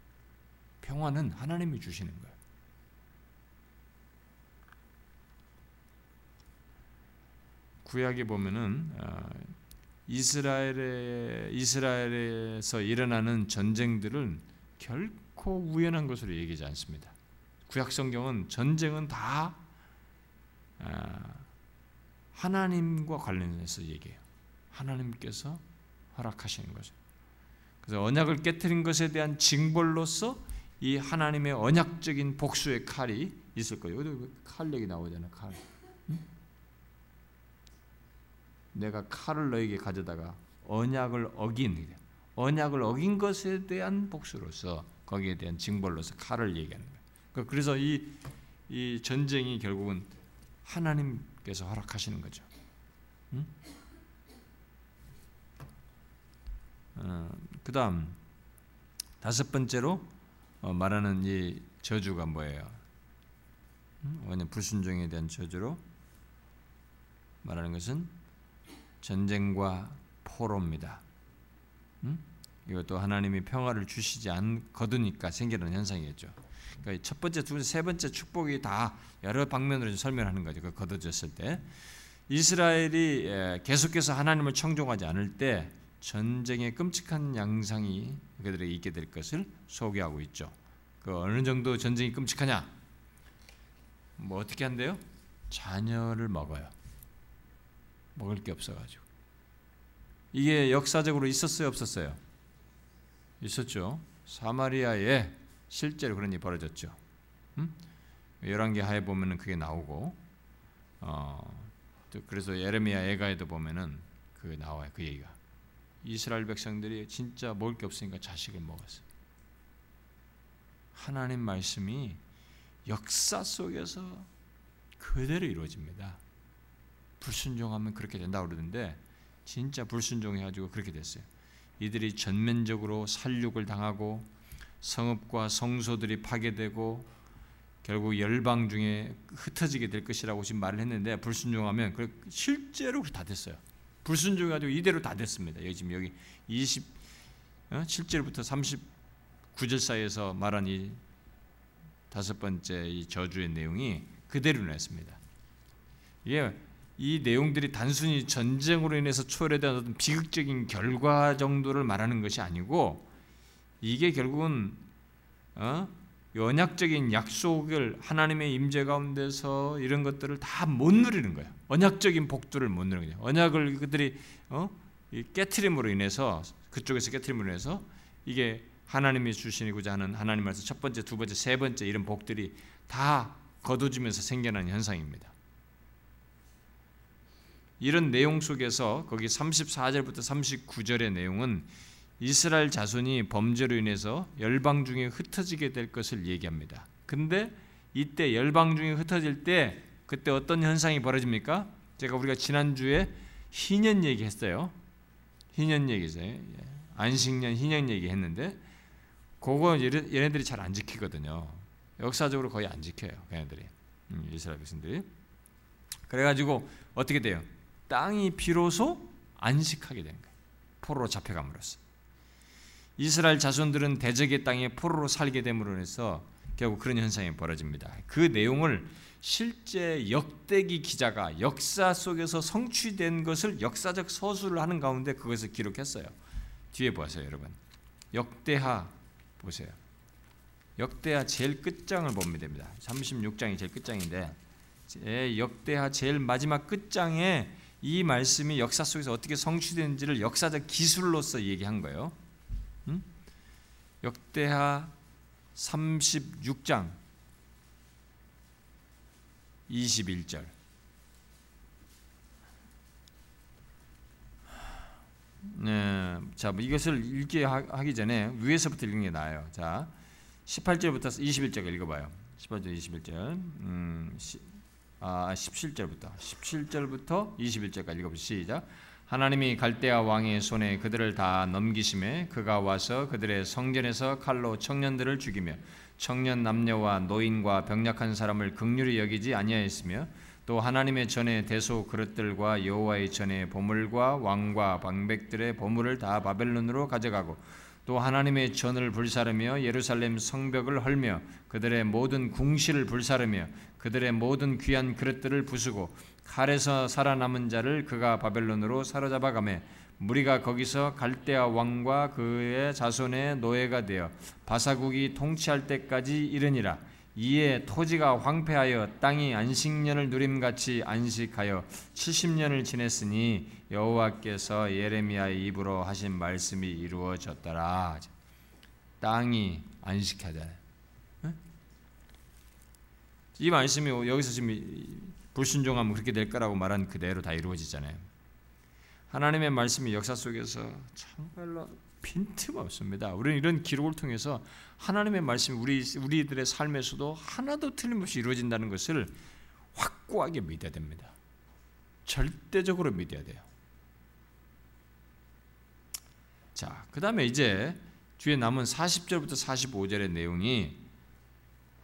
평화는 하나님이 주시는 거예요. 구약에 보면은 어, 이스라엘에 이스라엘에서 일어나는 전쟁들은 결코 우연한 것으로 얘기하지 않습니다. 구약 성경은 전쟁은 다 어, 하나님과 관련해서 얘기해요. 하나님께서 허락하시는 거죠. 그래서 언약을 깨뜨린 것에 대한 징벌로서 이 하나님의 언약적인 복수의 칼이 있을 거예요. 여기 칼 얘기 나오잖아요. 칼. 내가 칼을 너에게 가져다가 언약을 어긴 언약을 어긴 것에 대한 복수로서 거기에 대한 징벌로서 칼을 얘기하는 거예요. 그러니까 그래서 이, 이 전쟁이 결국은 하나님께서 허락하시는 거죠. 응? 어, 그 다음 다섯 번째로 어, 말하는 이 저주가 뭐예요? 음? 왜냐 불순종에 대한 저주로 말하는 것은 전쟁과 포로입니다. 음? 이것도 하나님이 평화를 주시지 않거두니까 생기는 현상이겠죠. 그러니까 첫 번째, 두 번째, 세 번째 축복이 다 여러 방면으로 설명하는 거죠. 그 거둬졌을 때 이스라엘이 예, 계속해서 하나님을 청종하지 않을 때 전쟁의 끔찍한 양상이 그들에게 있게 될 것을 소개하고 있죠. 그 어느 정도 전쟁이 끔찍하냐? 뭐 어떻게 한대요? 자녀를 먹어요. 먹을 게 없어가지고. 이게 역사적으로 있었어요, 없었어요? 있었죠. 사마리아에 실제로 그런 일이 벌어졌죠. 음? 열왕기 하에 보면은 그게 나오고, 어, 그래서 예레미야 애가에도 보면은 그 나와요, 그 얘기가. 이스라엘 백성들이 진짜 먹을 게 없으니까 자식을 먹었어요. 하나님 말씀이 역사 속에서 그대로 이루어집니다. 불순종하면 그렇게 된다고 그러는데 진짜 불순종해가지고 그렇게 됐어요. 이들이 전면적으로 살육을 당하고 성읍과 성소들이 파괴되고 결국 열방 중에 흩어지게 될 것이라고 지금 말을 했는데 불순종하면 실제로 다 됐어요. 불순종해 가지고 이대로 다 됐습니다. 여기 지금 여기 20 7절부터 어? 39절 사이에서 말한 이 다섯 번째 이 저주의 내용이 그대로 일어났습니다. 이게 이 내용들이 단순히 전쟁으로 인해서 초래된 어떤 비극적인 결과 정도를 말하는 것이 아니고 이게 결국은 어? 언약적인 약속을 하나님의 임재 가운데서 이런 것들을 다 못 누리는 거예요. 언약적인 복들을 못 누리는 거예요. 언약을 그들이 어? 깨트림으로 인해서 그쪽에서 깨트림으로 인해서 이게 하나님이 주시고자 하는 하나님 말씀 첫 번째, 두 번째, 세 번째 이런 복들이 다 거둬지면서 생겨난 현상입니다. 이런 내용 속에서 거기 34절부터 39절의 내용은 이스라엘 자손이 범죄로 인해서 열방 중에 흩어지게 될 것을 얘기합니다. 근데 이때 열방 중에 흩어질 때 그때 어떤 현상이 벌어집니까? 제가 우리가 지난주에 희년 얘기했어요. 희년 얘기죠. 예. 안식년 희년 얘기했는데 그거 얘네들이 잘 안 지키거든요. 역사적으로 거의 안 지켜요. 걔네들이. 음, 이스라엘 백성들이. 그래가지고 어떻게 돼요? 땅이 비로소 안식하게 된 거예요. 포로로 잡혀감으로써. 이스라엘 자손들은 대적의 땅에 포로로 살게 됨으로 해서 결국 그런 현상이 벌어집니다. 그 내용을 실제 역대기 기자가 역사 속에서 성취된 것을 역사적 서술을 하는 가운데 그것을 기록했어요. 뒤에 보세요, 여러분. 역대하 보세요. 역대하 제일 끝장을 보면 됩니다. 36장이 제일 끝장인데 역대하 제일 마지막 끝장에 이 말씀이 역사 속에서 어떻게 성취되는지를 역사적 기술로서 얘기한 거예요. 음? 역대하 36장 21절 네, 자 이것을 읽기 하기 전에 위에서부터 읽는 게 나아요. 자, 18절부터 21절 읽어봐요. 18절 21절. 음, 시, 아, 17절부터 17절부터 21절까지 읽어보시죠. 하나님이 갈대아 왕의 손에 그들을 다 넘기심에 그가 와서 그들의 성전에서 칼로 청년들을 죽이며 청년 남녀와 노인과 병약한 사람을 극률히 여기지 아니하였으며 또 하나님의 전에 대소 그릇들과 여호와의 전에 보물과 왕과 방백들의 보물을 다 바벨론으로 가져가고 또 하나님의 전을 불사르며 예루살렘 성벽을 헐며 그들의 모든 궁실을 불사르며 그들의 모든 귀한 그릇들을 부수고 칼에서 살아남은 자를 그가 바벨론으로 사로잡아 가매 무리가 거기서 갈대아 왕과 그의 자손의 노예가 되어 바사국이 통치할 때까지 이르니라 이에 토지가 황폐하여 땅이 안식년을 누림같이 안식하여 70년을 지냈으니 여호와께서 예레미야의 입으로 하신 말씀이 이루어졌더라. 땅이 안식하잖아요. 이 말씀이 여기서 지금 불순종하면 그렇게 될 거라고 말한 그대로 다 이루어지잖아요. 하나님의 말씀이 역사 속에서 정말로 빈틈없습니다. 우리는 이런 기록을 통해서 하나님의 말씀이 우리 우리들의 삶에서도 하나도 틀림없이 이루어진다는 것을 확고하게 믿어야 됩니다. 절대적으로 믿어야 돼요. 자, 그다음에 이제 뒤에 남은 40절부터 45절의 내용이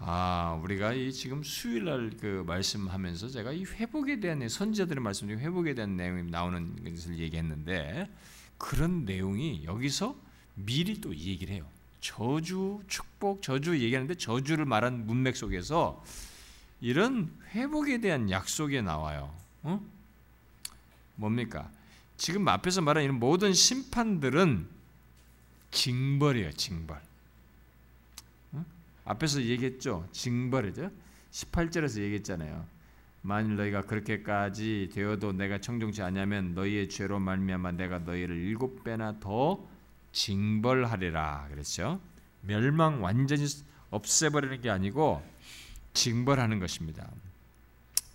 아, 우리가 이 지금 수요일 날 그 말씀하면서 제가 이 회복에 대한 선지자들의 말씀 중에 회복에 대한 내용이 나오는 것을 얘기했는데 그런 내용이 여기서 미리 또 얘기를 해요. 저주, 축복, 저주 얘기하는데 저주를 말한 문맥 속에서 이런 회복에 대한 약속이 나와요. 어? 뭡니까? 지금 앞에서 말한 이런 모든 심판들은 징벌이에요, 징벌. 어? 앞에서 얘기했죠. 징벌이죠. 18절에서 얘기했잖아요. 만일 너희가 그렇게까지 되어도 내가 청종치 않으면 너희의 죄로 말미암아 내가 너희를 일곱 배나 더 징벌하리라 그랬죠. 멸망 완전히 없애버리는 게 아니고 징벌하는 것입니다.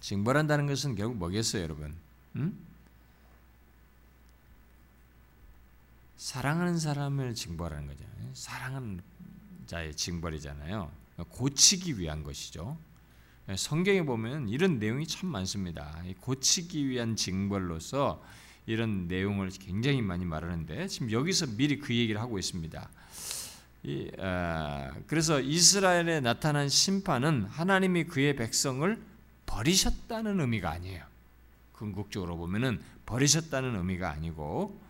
징벌한다는 것은 결국 뭐겠어요, 여러분? 음? 사랑하는 사람을 징벌하는 거죠. 사랑하는 자의 징벌이잖아요. 고치기 위한 것이죠. 성경에 보면 이런 내용이 참 많습니다. 고치기 위한 징벌로서 이런 내용을 굉장히 많이 말하는데 지금 여기서 미리 그 얘기를 하고 있습니다. 이, 아, 그래서 이스라엘에 나타난 심판은 하나님이 그의 백성을 버리셨다는 의미가 아니에요. 궁극적으로 보면은 버리셨다는 의미가 아니고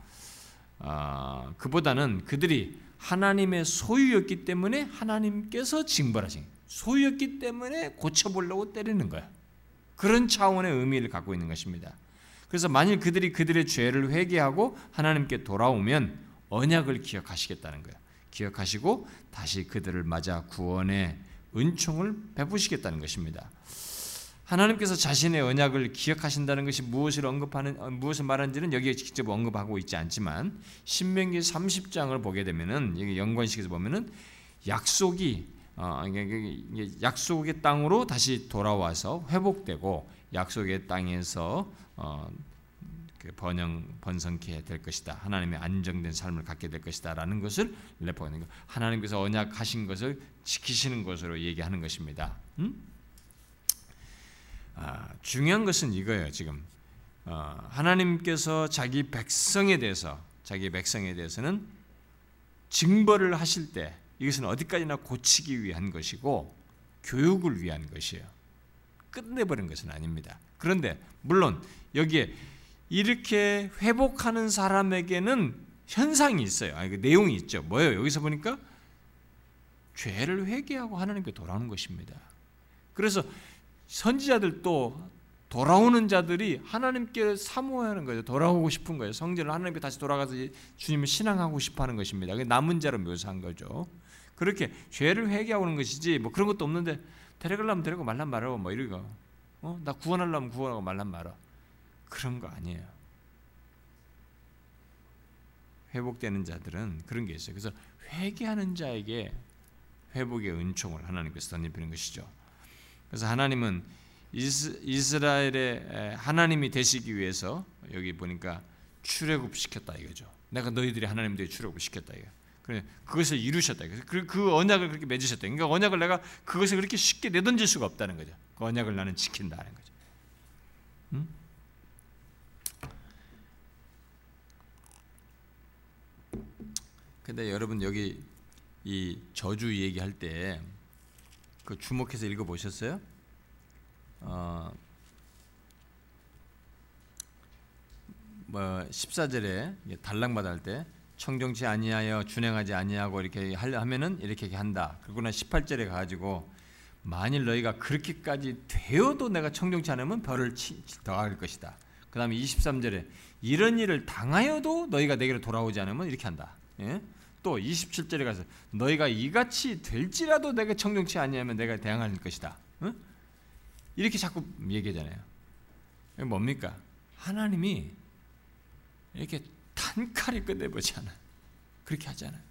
아, 그보다는 그들이 하나님의 소유였기 때문에 하나님께서 징벌하신 소유였기 때문에 고쳐보려고 때리는 거야. 그런 차원의 의미를 갖고 있는 것입니다. 그래서 만일 그들이 그들의 죄를 회개하고 하나님께 돌아오면 언약을 기억하시겠다는 거예요. 기억하시고 다시 그들을 맞아 구원의 은총을 베푸시겠다는 것입니다. 하나님께서 자신의 언약을 기억하신다는 것이 무엇을 언급하는 어, 무엇을 말하는지는 여기에 직접 언급하고 있지 않지만 신명기 30장을 보게 되면은 여기 연관식에서 보면은 약속이 어, 약속의 땅으로 다시 돌아와서 회복되고 약속의 땅에서 어, 그 번영 번성케 될 것이다. 하나님의 안정된 삶을 갖게 될 것이다라는 것을 레포하는 거. 하나님께서 언약하신 것을 지키시는 것으로 얘기하는 것입니다. 음? 아, 중요한 것은 이거예요. 지금 어, 하나님께서 자기 백성에 대해서 자기 백성에 대해서는 징벌을 하실 때 이것은 어디까지나 고치기 위한 것이고 교육을 위한 것이에요. 끝내버린 것은 아닙니다. 그런데 물론 여기에 이렇게 회복하는 사람에게는 현상이 있어요. 아니, 그 내용이 있죠. 뭐예요? 여기서 보니까 죄를 회개하고 하나님께 돌아오는 것입니다. 그래서 선지자들도 돌아오는 자들이 하나님께 사모하는 거예요. 돌아오고 싶은 거예요. 성전을 하나님께 다시 돌아가서 주님을 신앙하고 싶어 하는 것입니다. 남은 자로 묘사한 거죠. 그렇게 죄를 회개하고 는 것이지 뭐 그런 것도 없는데 데려가려면 데리고 말란 말어 뭐 이러고 어? 나 구원하려면 구원하고 말란 말어 그런 거 아니에요. 회복되는 자들은 그런 게 있어요. 그래서 회개하는 자에게 회복의 은총을 하나님께서 던지는 것이죠. 그래서 하나님은 이스라엘의 하나님이 되시기 위해서 여기 보니까 출애굽 시켰다 이거죠. 내가 너희들이 하나님 되게 출애굽 시켰다 이거. 그래 그것을 이루셨다. 그, 그 언약을 그렇게 맺으셨다. 그러니까 언약을 내가 그것을 그렇게 쉽게 내던질 수가 없다는 거죠. 그 언약을 나는 지킨다는 거죠. 음? 근데 여러분 여기 이 저주 얘기할 때 그 주목해서 읽어 보셨어요? 어, 뭐 14절에 단락마다 할 때 청정치 아니하여 준행하지 아니하고 이렇게 하면은 이렇게 한다. 그러나 18절에 가지고 만일 너희가 그렇게까지 되어도 내가 청정치 않으면 벌을 더할 것이다. 그 다음에 23절에 이런 일을 당하여도 너희가 내게로 돌아오지 않으면 이렇게 한다. 예? 또 27절에 가서 너희가 이같이 될지라도 내가 청정치 아니하면 내가 대항할 것이다. 어? 이렇게 자꾸 얘기하잖아요. 뭡니까? 하나님이 이렇게 단칼에 끝내보지 않아. 그렇게 하잖아요.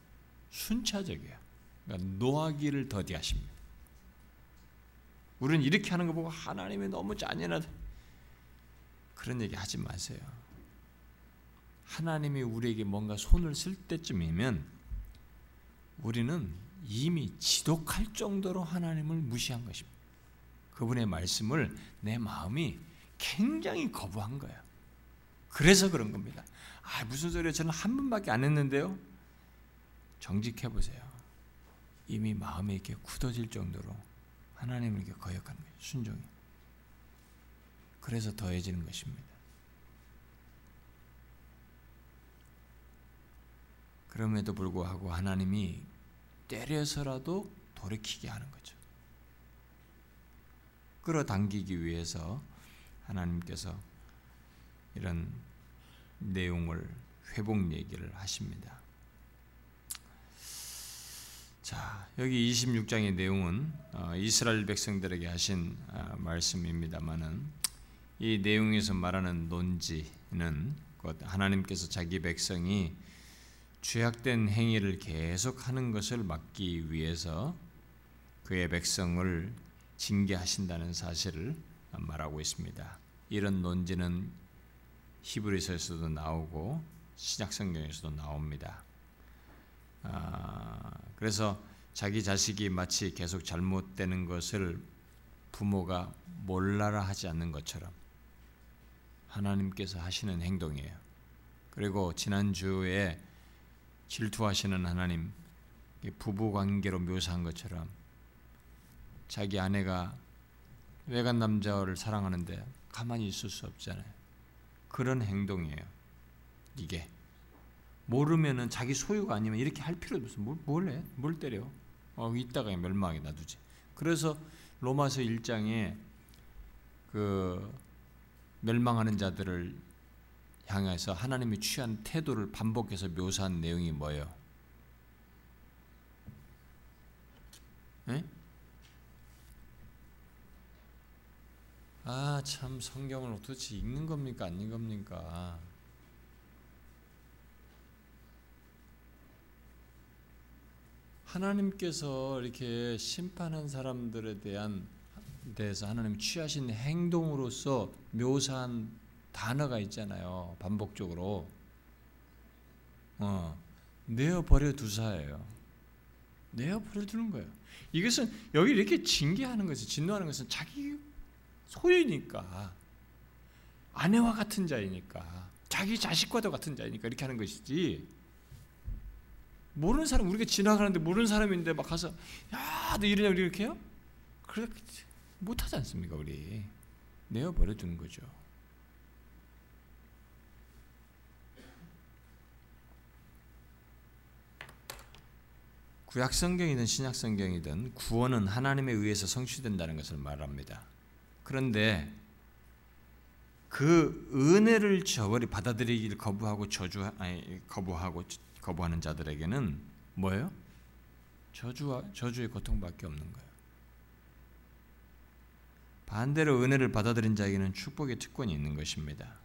순차적이에요. 그러니까 노하기를 더디하십니다. 우리는 이렇게 하는 거 보고 하나님이 너무 잔인하다. 그런 얘기 하지 마세요. 하나님이 우리에게 뭔가 손을 쓸 때쯤이면 우리는 이미 지독할 정도로 하나님을 무시한 것입니다. 그분의 말씀을 내 마음이 굉장히 거부한 거예요. 그래서 그런 겁니다. 아, 무슨 소리예요? 저는 한 번밖에 안 했는데요. 정직해 보세요. 이미 마음이 이렇게 굳어질 정도로 하나님을 이렇게 거역하는 거예요. 순종이. 그래서 더해지는 것입니다. 그럼에도 불구하고 하나님이 때려서라도 돌이키게 하는 거죠. 끌어당기기 위해서 하나님께서 이런 내용을 회복 얘기를 하십니다. 자, 여기 26장의 내용은 어, 이스라엘 백성들에게 하신 어, 말씀입니다만은 이 내용에서 말하는 논지는 하나님께서 자기 백성이 죄악된 행위를 계속하는 것을 막기 위해서 그의 백성을 징계하신다는 사실을 말하고 있습니다. 이런 논지는 히브리서에서도 나오고 신약 성경에서도 나옵니다. 아, 그래서 자기 자식이 마치 계속 잘못되는 것을 부모가 몰라라 하지 않는 것처럼 하나님께서 하시는 행동이에요. 그리고 지난주에 질투하시는 하나님 부부 관계로 묘사한 것처럼 자기 아내가 외간 남자를 사랑하는데 가만히 있을 수 없잖아요. 그런 행동이에요. 이게 모르면은 자기 소유가 아니면 이렇게 할 필요도 없어. 뭘, 뭘 해? 뭘 때려? 어, 이따가 멸망에 놔두지. 그래서 로마서 1장에 그 멸망하는 자들을 향해서 하나님이 취한 태도를 반복해서 묘사한 내용이 뭐예요? 에? 아, 참 성경을 도대체 읽는 겁니까? 아닌 겁니까? 하나님께서 이렇게 심판한 사람들에 대한 대해서 하나님 취하신 행동으로서 묘사한 단어가 있잖아요. 반복적으로. 어, 내어버려 두사예요. 내어버려 두는 거예요. 이것은 여기 이렇게 징계하는 것은 진노하는 것은 자기 소유니까 아내와 같은 자이니까 자기 자식과도 같은 자이니까 이렇게 하는 것이지 모르는 사람 우리가 지나가는데 모르는 사람인데 막 가서 야 너 이러냐 이렇게 해요? 그래 못하지 않습니까 우리 내어버려 두는 거죠. 구약 성경이든 신약 성경이든 구원은 하나님에 의해서 성취된다는 것을 말합니다. 그런데 그 은혜를 저버리 받아들이기를 거부하고 저주 아니 거부하고 거부하는 자들에게는 뭐예요? 저주와 저주의 고통밖에 없는 거예요. 반대로 은혜를 받아들인 자에게는 축복의 특권이 있는 것입니다.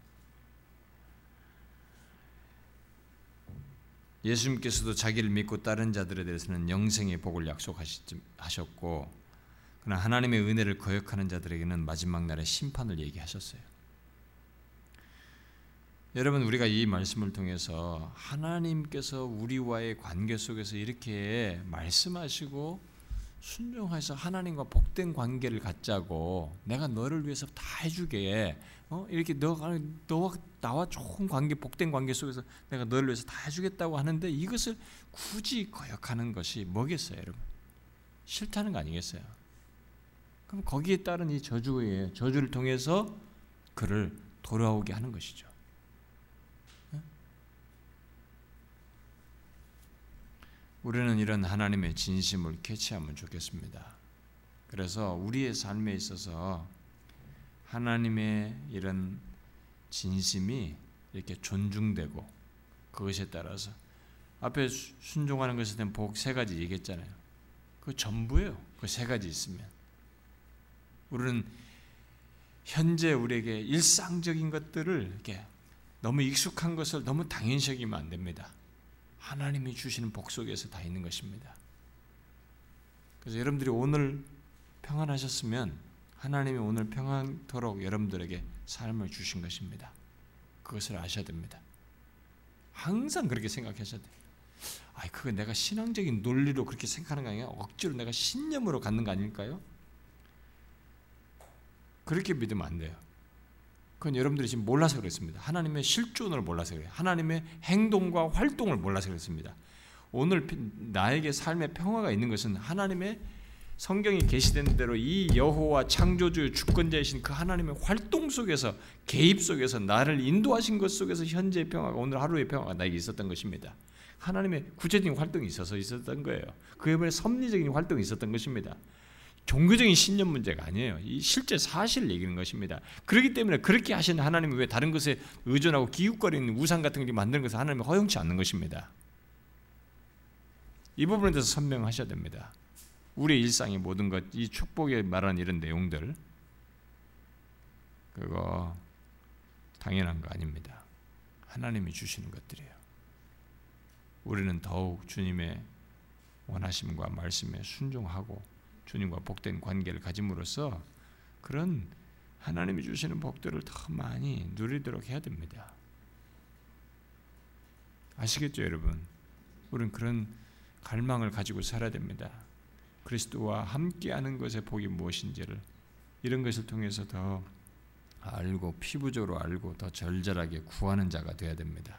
예수님께서도 자기를 믿고 따른 자들에 대해서는 영생의 복을 약속하셨고 그러나 하나님의 은혜를 거역하는 자들에게는 마지막 날의 심판을 얘기하셨어요. 여러분 우리가 이 말씀을 통해서 하나님께서 우리와의 관계 속에서 이렇게 말씀하시고 순종해서 하나님과 복된 관계를 갖자고 내가 너를 위해서 다 해주게 어? 이렇게 너가 너와 나와 좋은 관계 복된 관계 속에서 내가 너를 위해서 다 해주겠다고 하는데 이것을 굳이 거역하는 것이 뭐겠어요, 여러분? 싫다는 거 아니겠어요? 그럼 거기에 따른 이 저주의 저주를 통해서 그를 돌아오게 하는 것이죠. 우리는 이런 하나님의 진심을 캐치하면 좋겠습니다. 그래서 우리의 삶에 있어서 하나님의 이런 진심이 이렇게 존중되고 그것에 따라서 앞에 순종하는 것에 대한 복 세 가지 얘기했잖아요. 그 전부예요. 그 세 가지 있으면 우리는 현재 우리에게 일상적인 것들을 이렇게 너무 익숙한 것을 너무 당연시 여기면 안 됩니다. 하나님이 주시는 복 속에서 다 있는 것입니다. 그래서 여러분들이 오늘 평안하셨으면 하나님이 오늘 평안토록 여러분들에게 삶을 주신 것입니다. 그것을 아셔야 됩니다. 항상 그렇게 생각하셔야 돼요. 아, 그거 내가 신앙적인 논리로 그렇게 생각하는 거 아니야? 억지로 내가 신념으로 갖는 거 아닐까요? 그렇게 믿으면 안 돼요. 그건 여러분들이 지금 몰라서 그렇습니다. 하나님의 실존을 몰라서 그래요. 하나님의 행동과 활동을 몰라서 그렇습니다. 오늘 나에게 삶의 평화가 있는 것은 하나님의 성경에 계시된 대로 이 여호와 창조주 주권자이신 그 하나님의 활동 속에서 개입 속에서 나를 인도하신 것 속에서 현재의 평화가 오늘 하루의 평화가 나에게 있었던 것입니다. 하나님의 구체적인 활동이 있어서 있었던 거예요. 그에 반해 섭리적인 활동이 있었던 것입니다. 종교적인 신념 문제가 아니에요. 이 실제 사실을 얘기하는 것입니다. 그렇기 때문에 그렇게 하신 하나님이 왜 다른 것에 의존하고 기웃거리는 우상 같은 걸 만드는 것을 하나님이 허용치 않는 것입니다. 이 부분에 대해서 선명하셔야 됩니다. 우리의 일상의 모든 것, 이 축복에 말하는 이런 내용들, 그거 당연한 거 아닙니다. 하나님이 주시는 것들이에요. 우리는 더욱 주님의 원하심과 말씀에 순종하고 주님과 복된 관계를 가짐으로써 그런 하나님이 주시는 복들을 더 많이 누리도록 해야 됩니다. 아시겠죠, 여러분? 우리는 그런 갈망을 가지고 살아야 됩니다. 그리스도와 함께하는 것의 복이 무엇인지를 이런 것을 통해서 더 알고 피부적으로 알고 더 절절하게 구하는 자가 되어야 됩니다.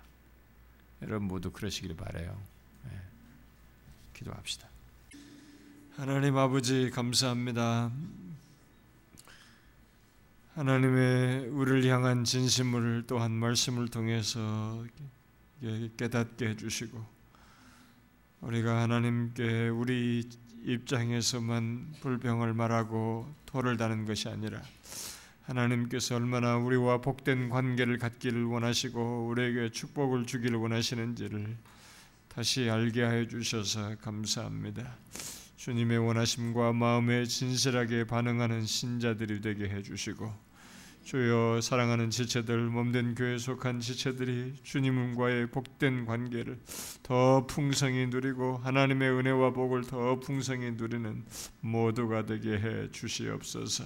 여러분 모두 그러시길 바래요. 네. 기도합시다. 하나님 아버지 감사합니다. 하나님의 우리를 향한 진심을 또한 말씀을 통해서 깨닫게 해주시고 우리가 하나님께 우리 입장에서만 불평을 말하고 토를 다는 것이 아니라 하나님께서 얼마나 우리와 복된 관계를 갖기를 원하시고 우리에게 축복을 주기를 원하시는지를 다시 알게 하여 주셔서 감사합니다. 주님의 원하심과 마음에 진실하게 반응하는 신자들이 되게 해 주시고 주여 사랑하는 지체들 몸된 교회에 속한 지체들이 주님과의 복된 관계를 더 풍성히 누리고 하나님의 은혜와 복을 더 풍성히 누리는 모두가 되게 해 주시옵소서.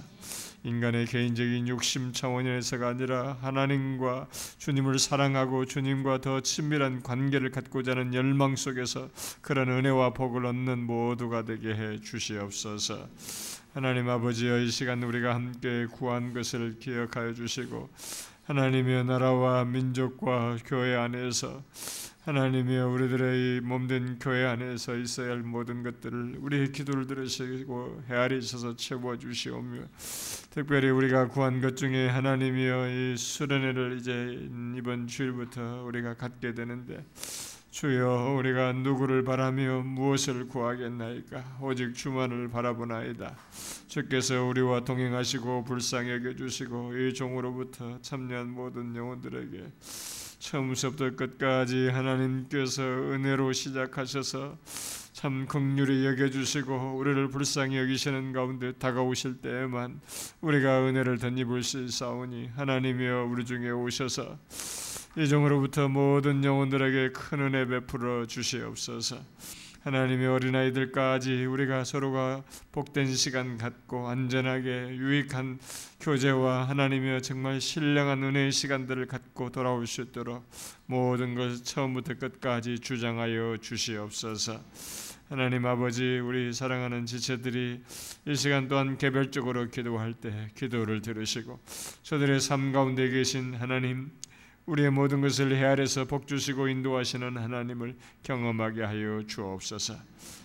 인간의 개인적인 욕심 차원에서가 아니라 하나님과 주님을 사랑하고 주님과 더 친밀한 관계를 갖고자 하는 열망 속에서 그런 은혜와 복을 얻는 모두가 되게 해 주시옵소서. 하나님 아버지여 이 시간 우리가 함께 구한 것을 기억하여 주시고 하나님의 나라와 민족과 교회 안에서 하나님이여 우리들의 몸된 교회 안에서 있어야 할 모든 것들을 우리의 기도를 들으시고 헤아리 셔서 채워 주시오며 특별히 우리가 구한 것 중에 하나님이여 이 수련회를 이제 이번 주일부터 우리가 갖게 되는데 주여 우리가 누구를 바라며 무엇을 구하겠나이까? 오직 주만을 바라보나이다. 주께서 우리와 동행하시고 불쌍히 여겨주시고 이 종으로부터 참여한 모든 영혼들에게 처음부터 끝까지 하나님께서 은혜로 시작하셔서 참 긍휼히 여겨주시고 우리를 불쌍히 여기시는 가운데 다가오실 때에만 우리가 은혜를 덧입을 수 있사오니 하나님이여 우리 중에 오셔서 이 종으로부터 모든 영혼들에게 큰 은혜 베풀어 주시옵소서. 하나님의 어린아이들까지 우리가 서로가 복된 시간 갖고 안전하게 유익한 교제와 하나님의 정말 신령한 은혜의 시간들을 갖고 돌아올 수 있도록 모든 것 처음부터 끝까지 주장하여 주시옵소서. 하나님 아버지 우리 사랑하는 지체들이 이 시간 또한 개별적으로 기도할 때 기도를 들으시고 저들의 삶 가운데 계신 하나님 우리의 모든 것을 헤아려서 복 주시고 인도하시는 하나님을 경험하게 하여 주옵소서.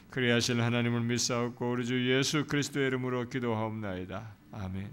그리하실 하나님을 믿사옵고 우리 주 예수 그리스도의 이름으로 기도하옵나이다. 아멘.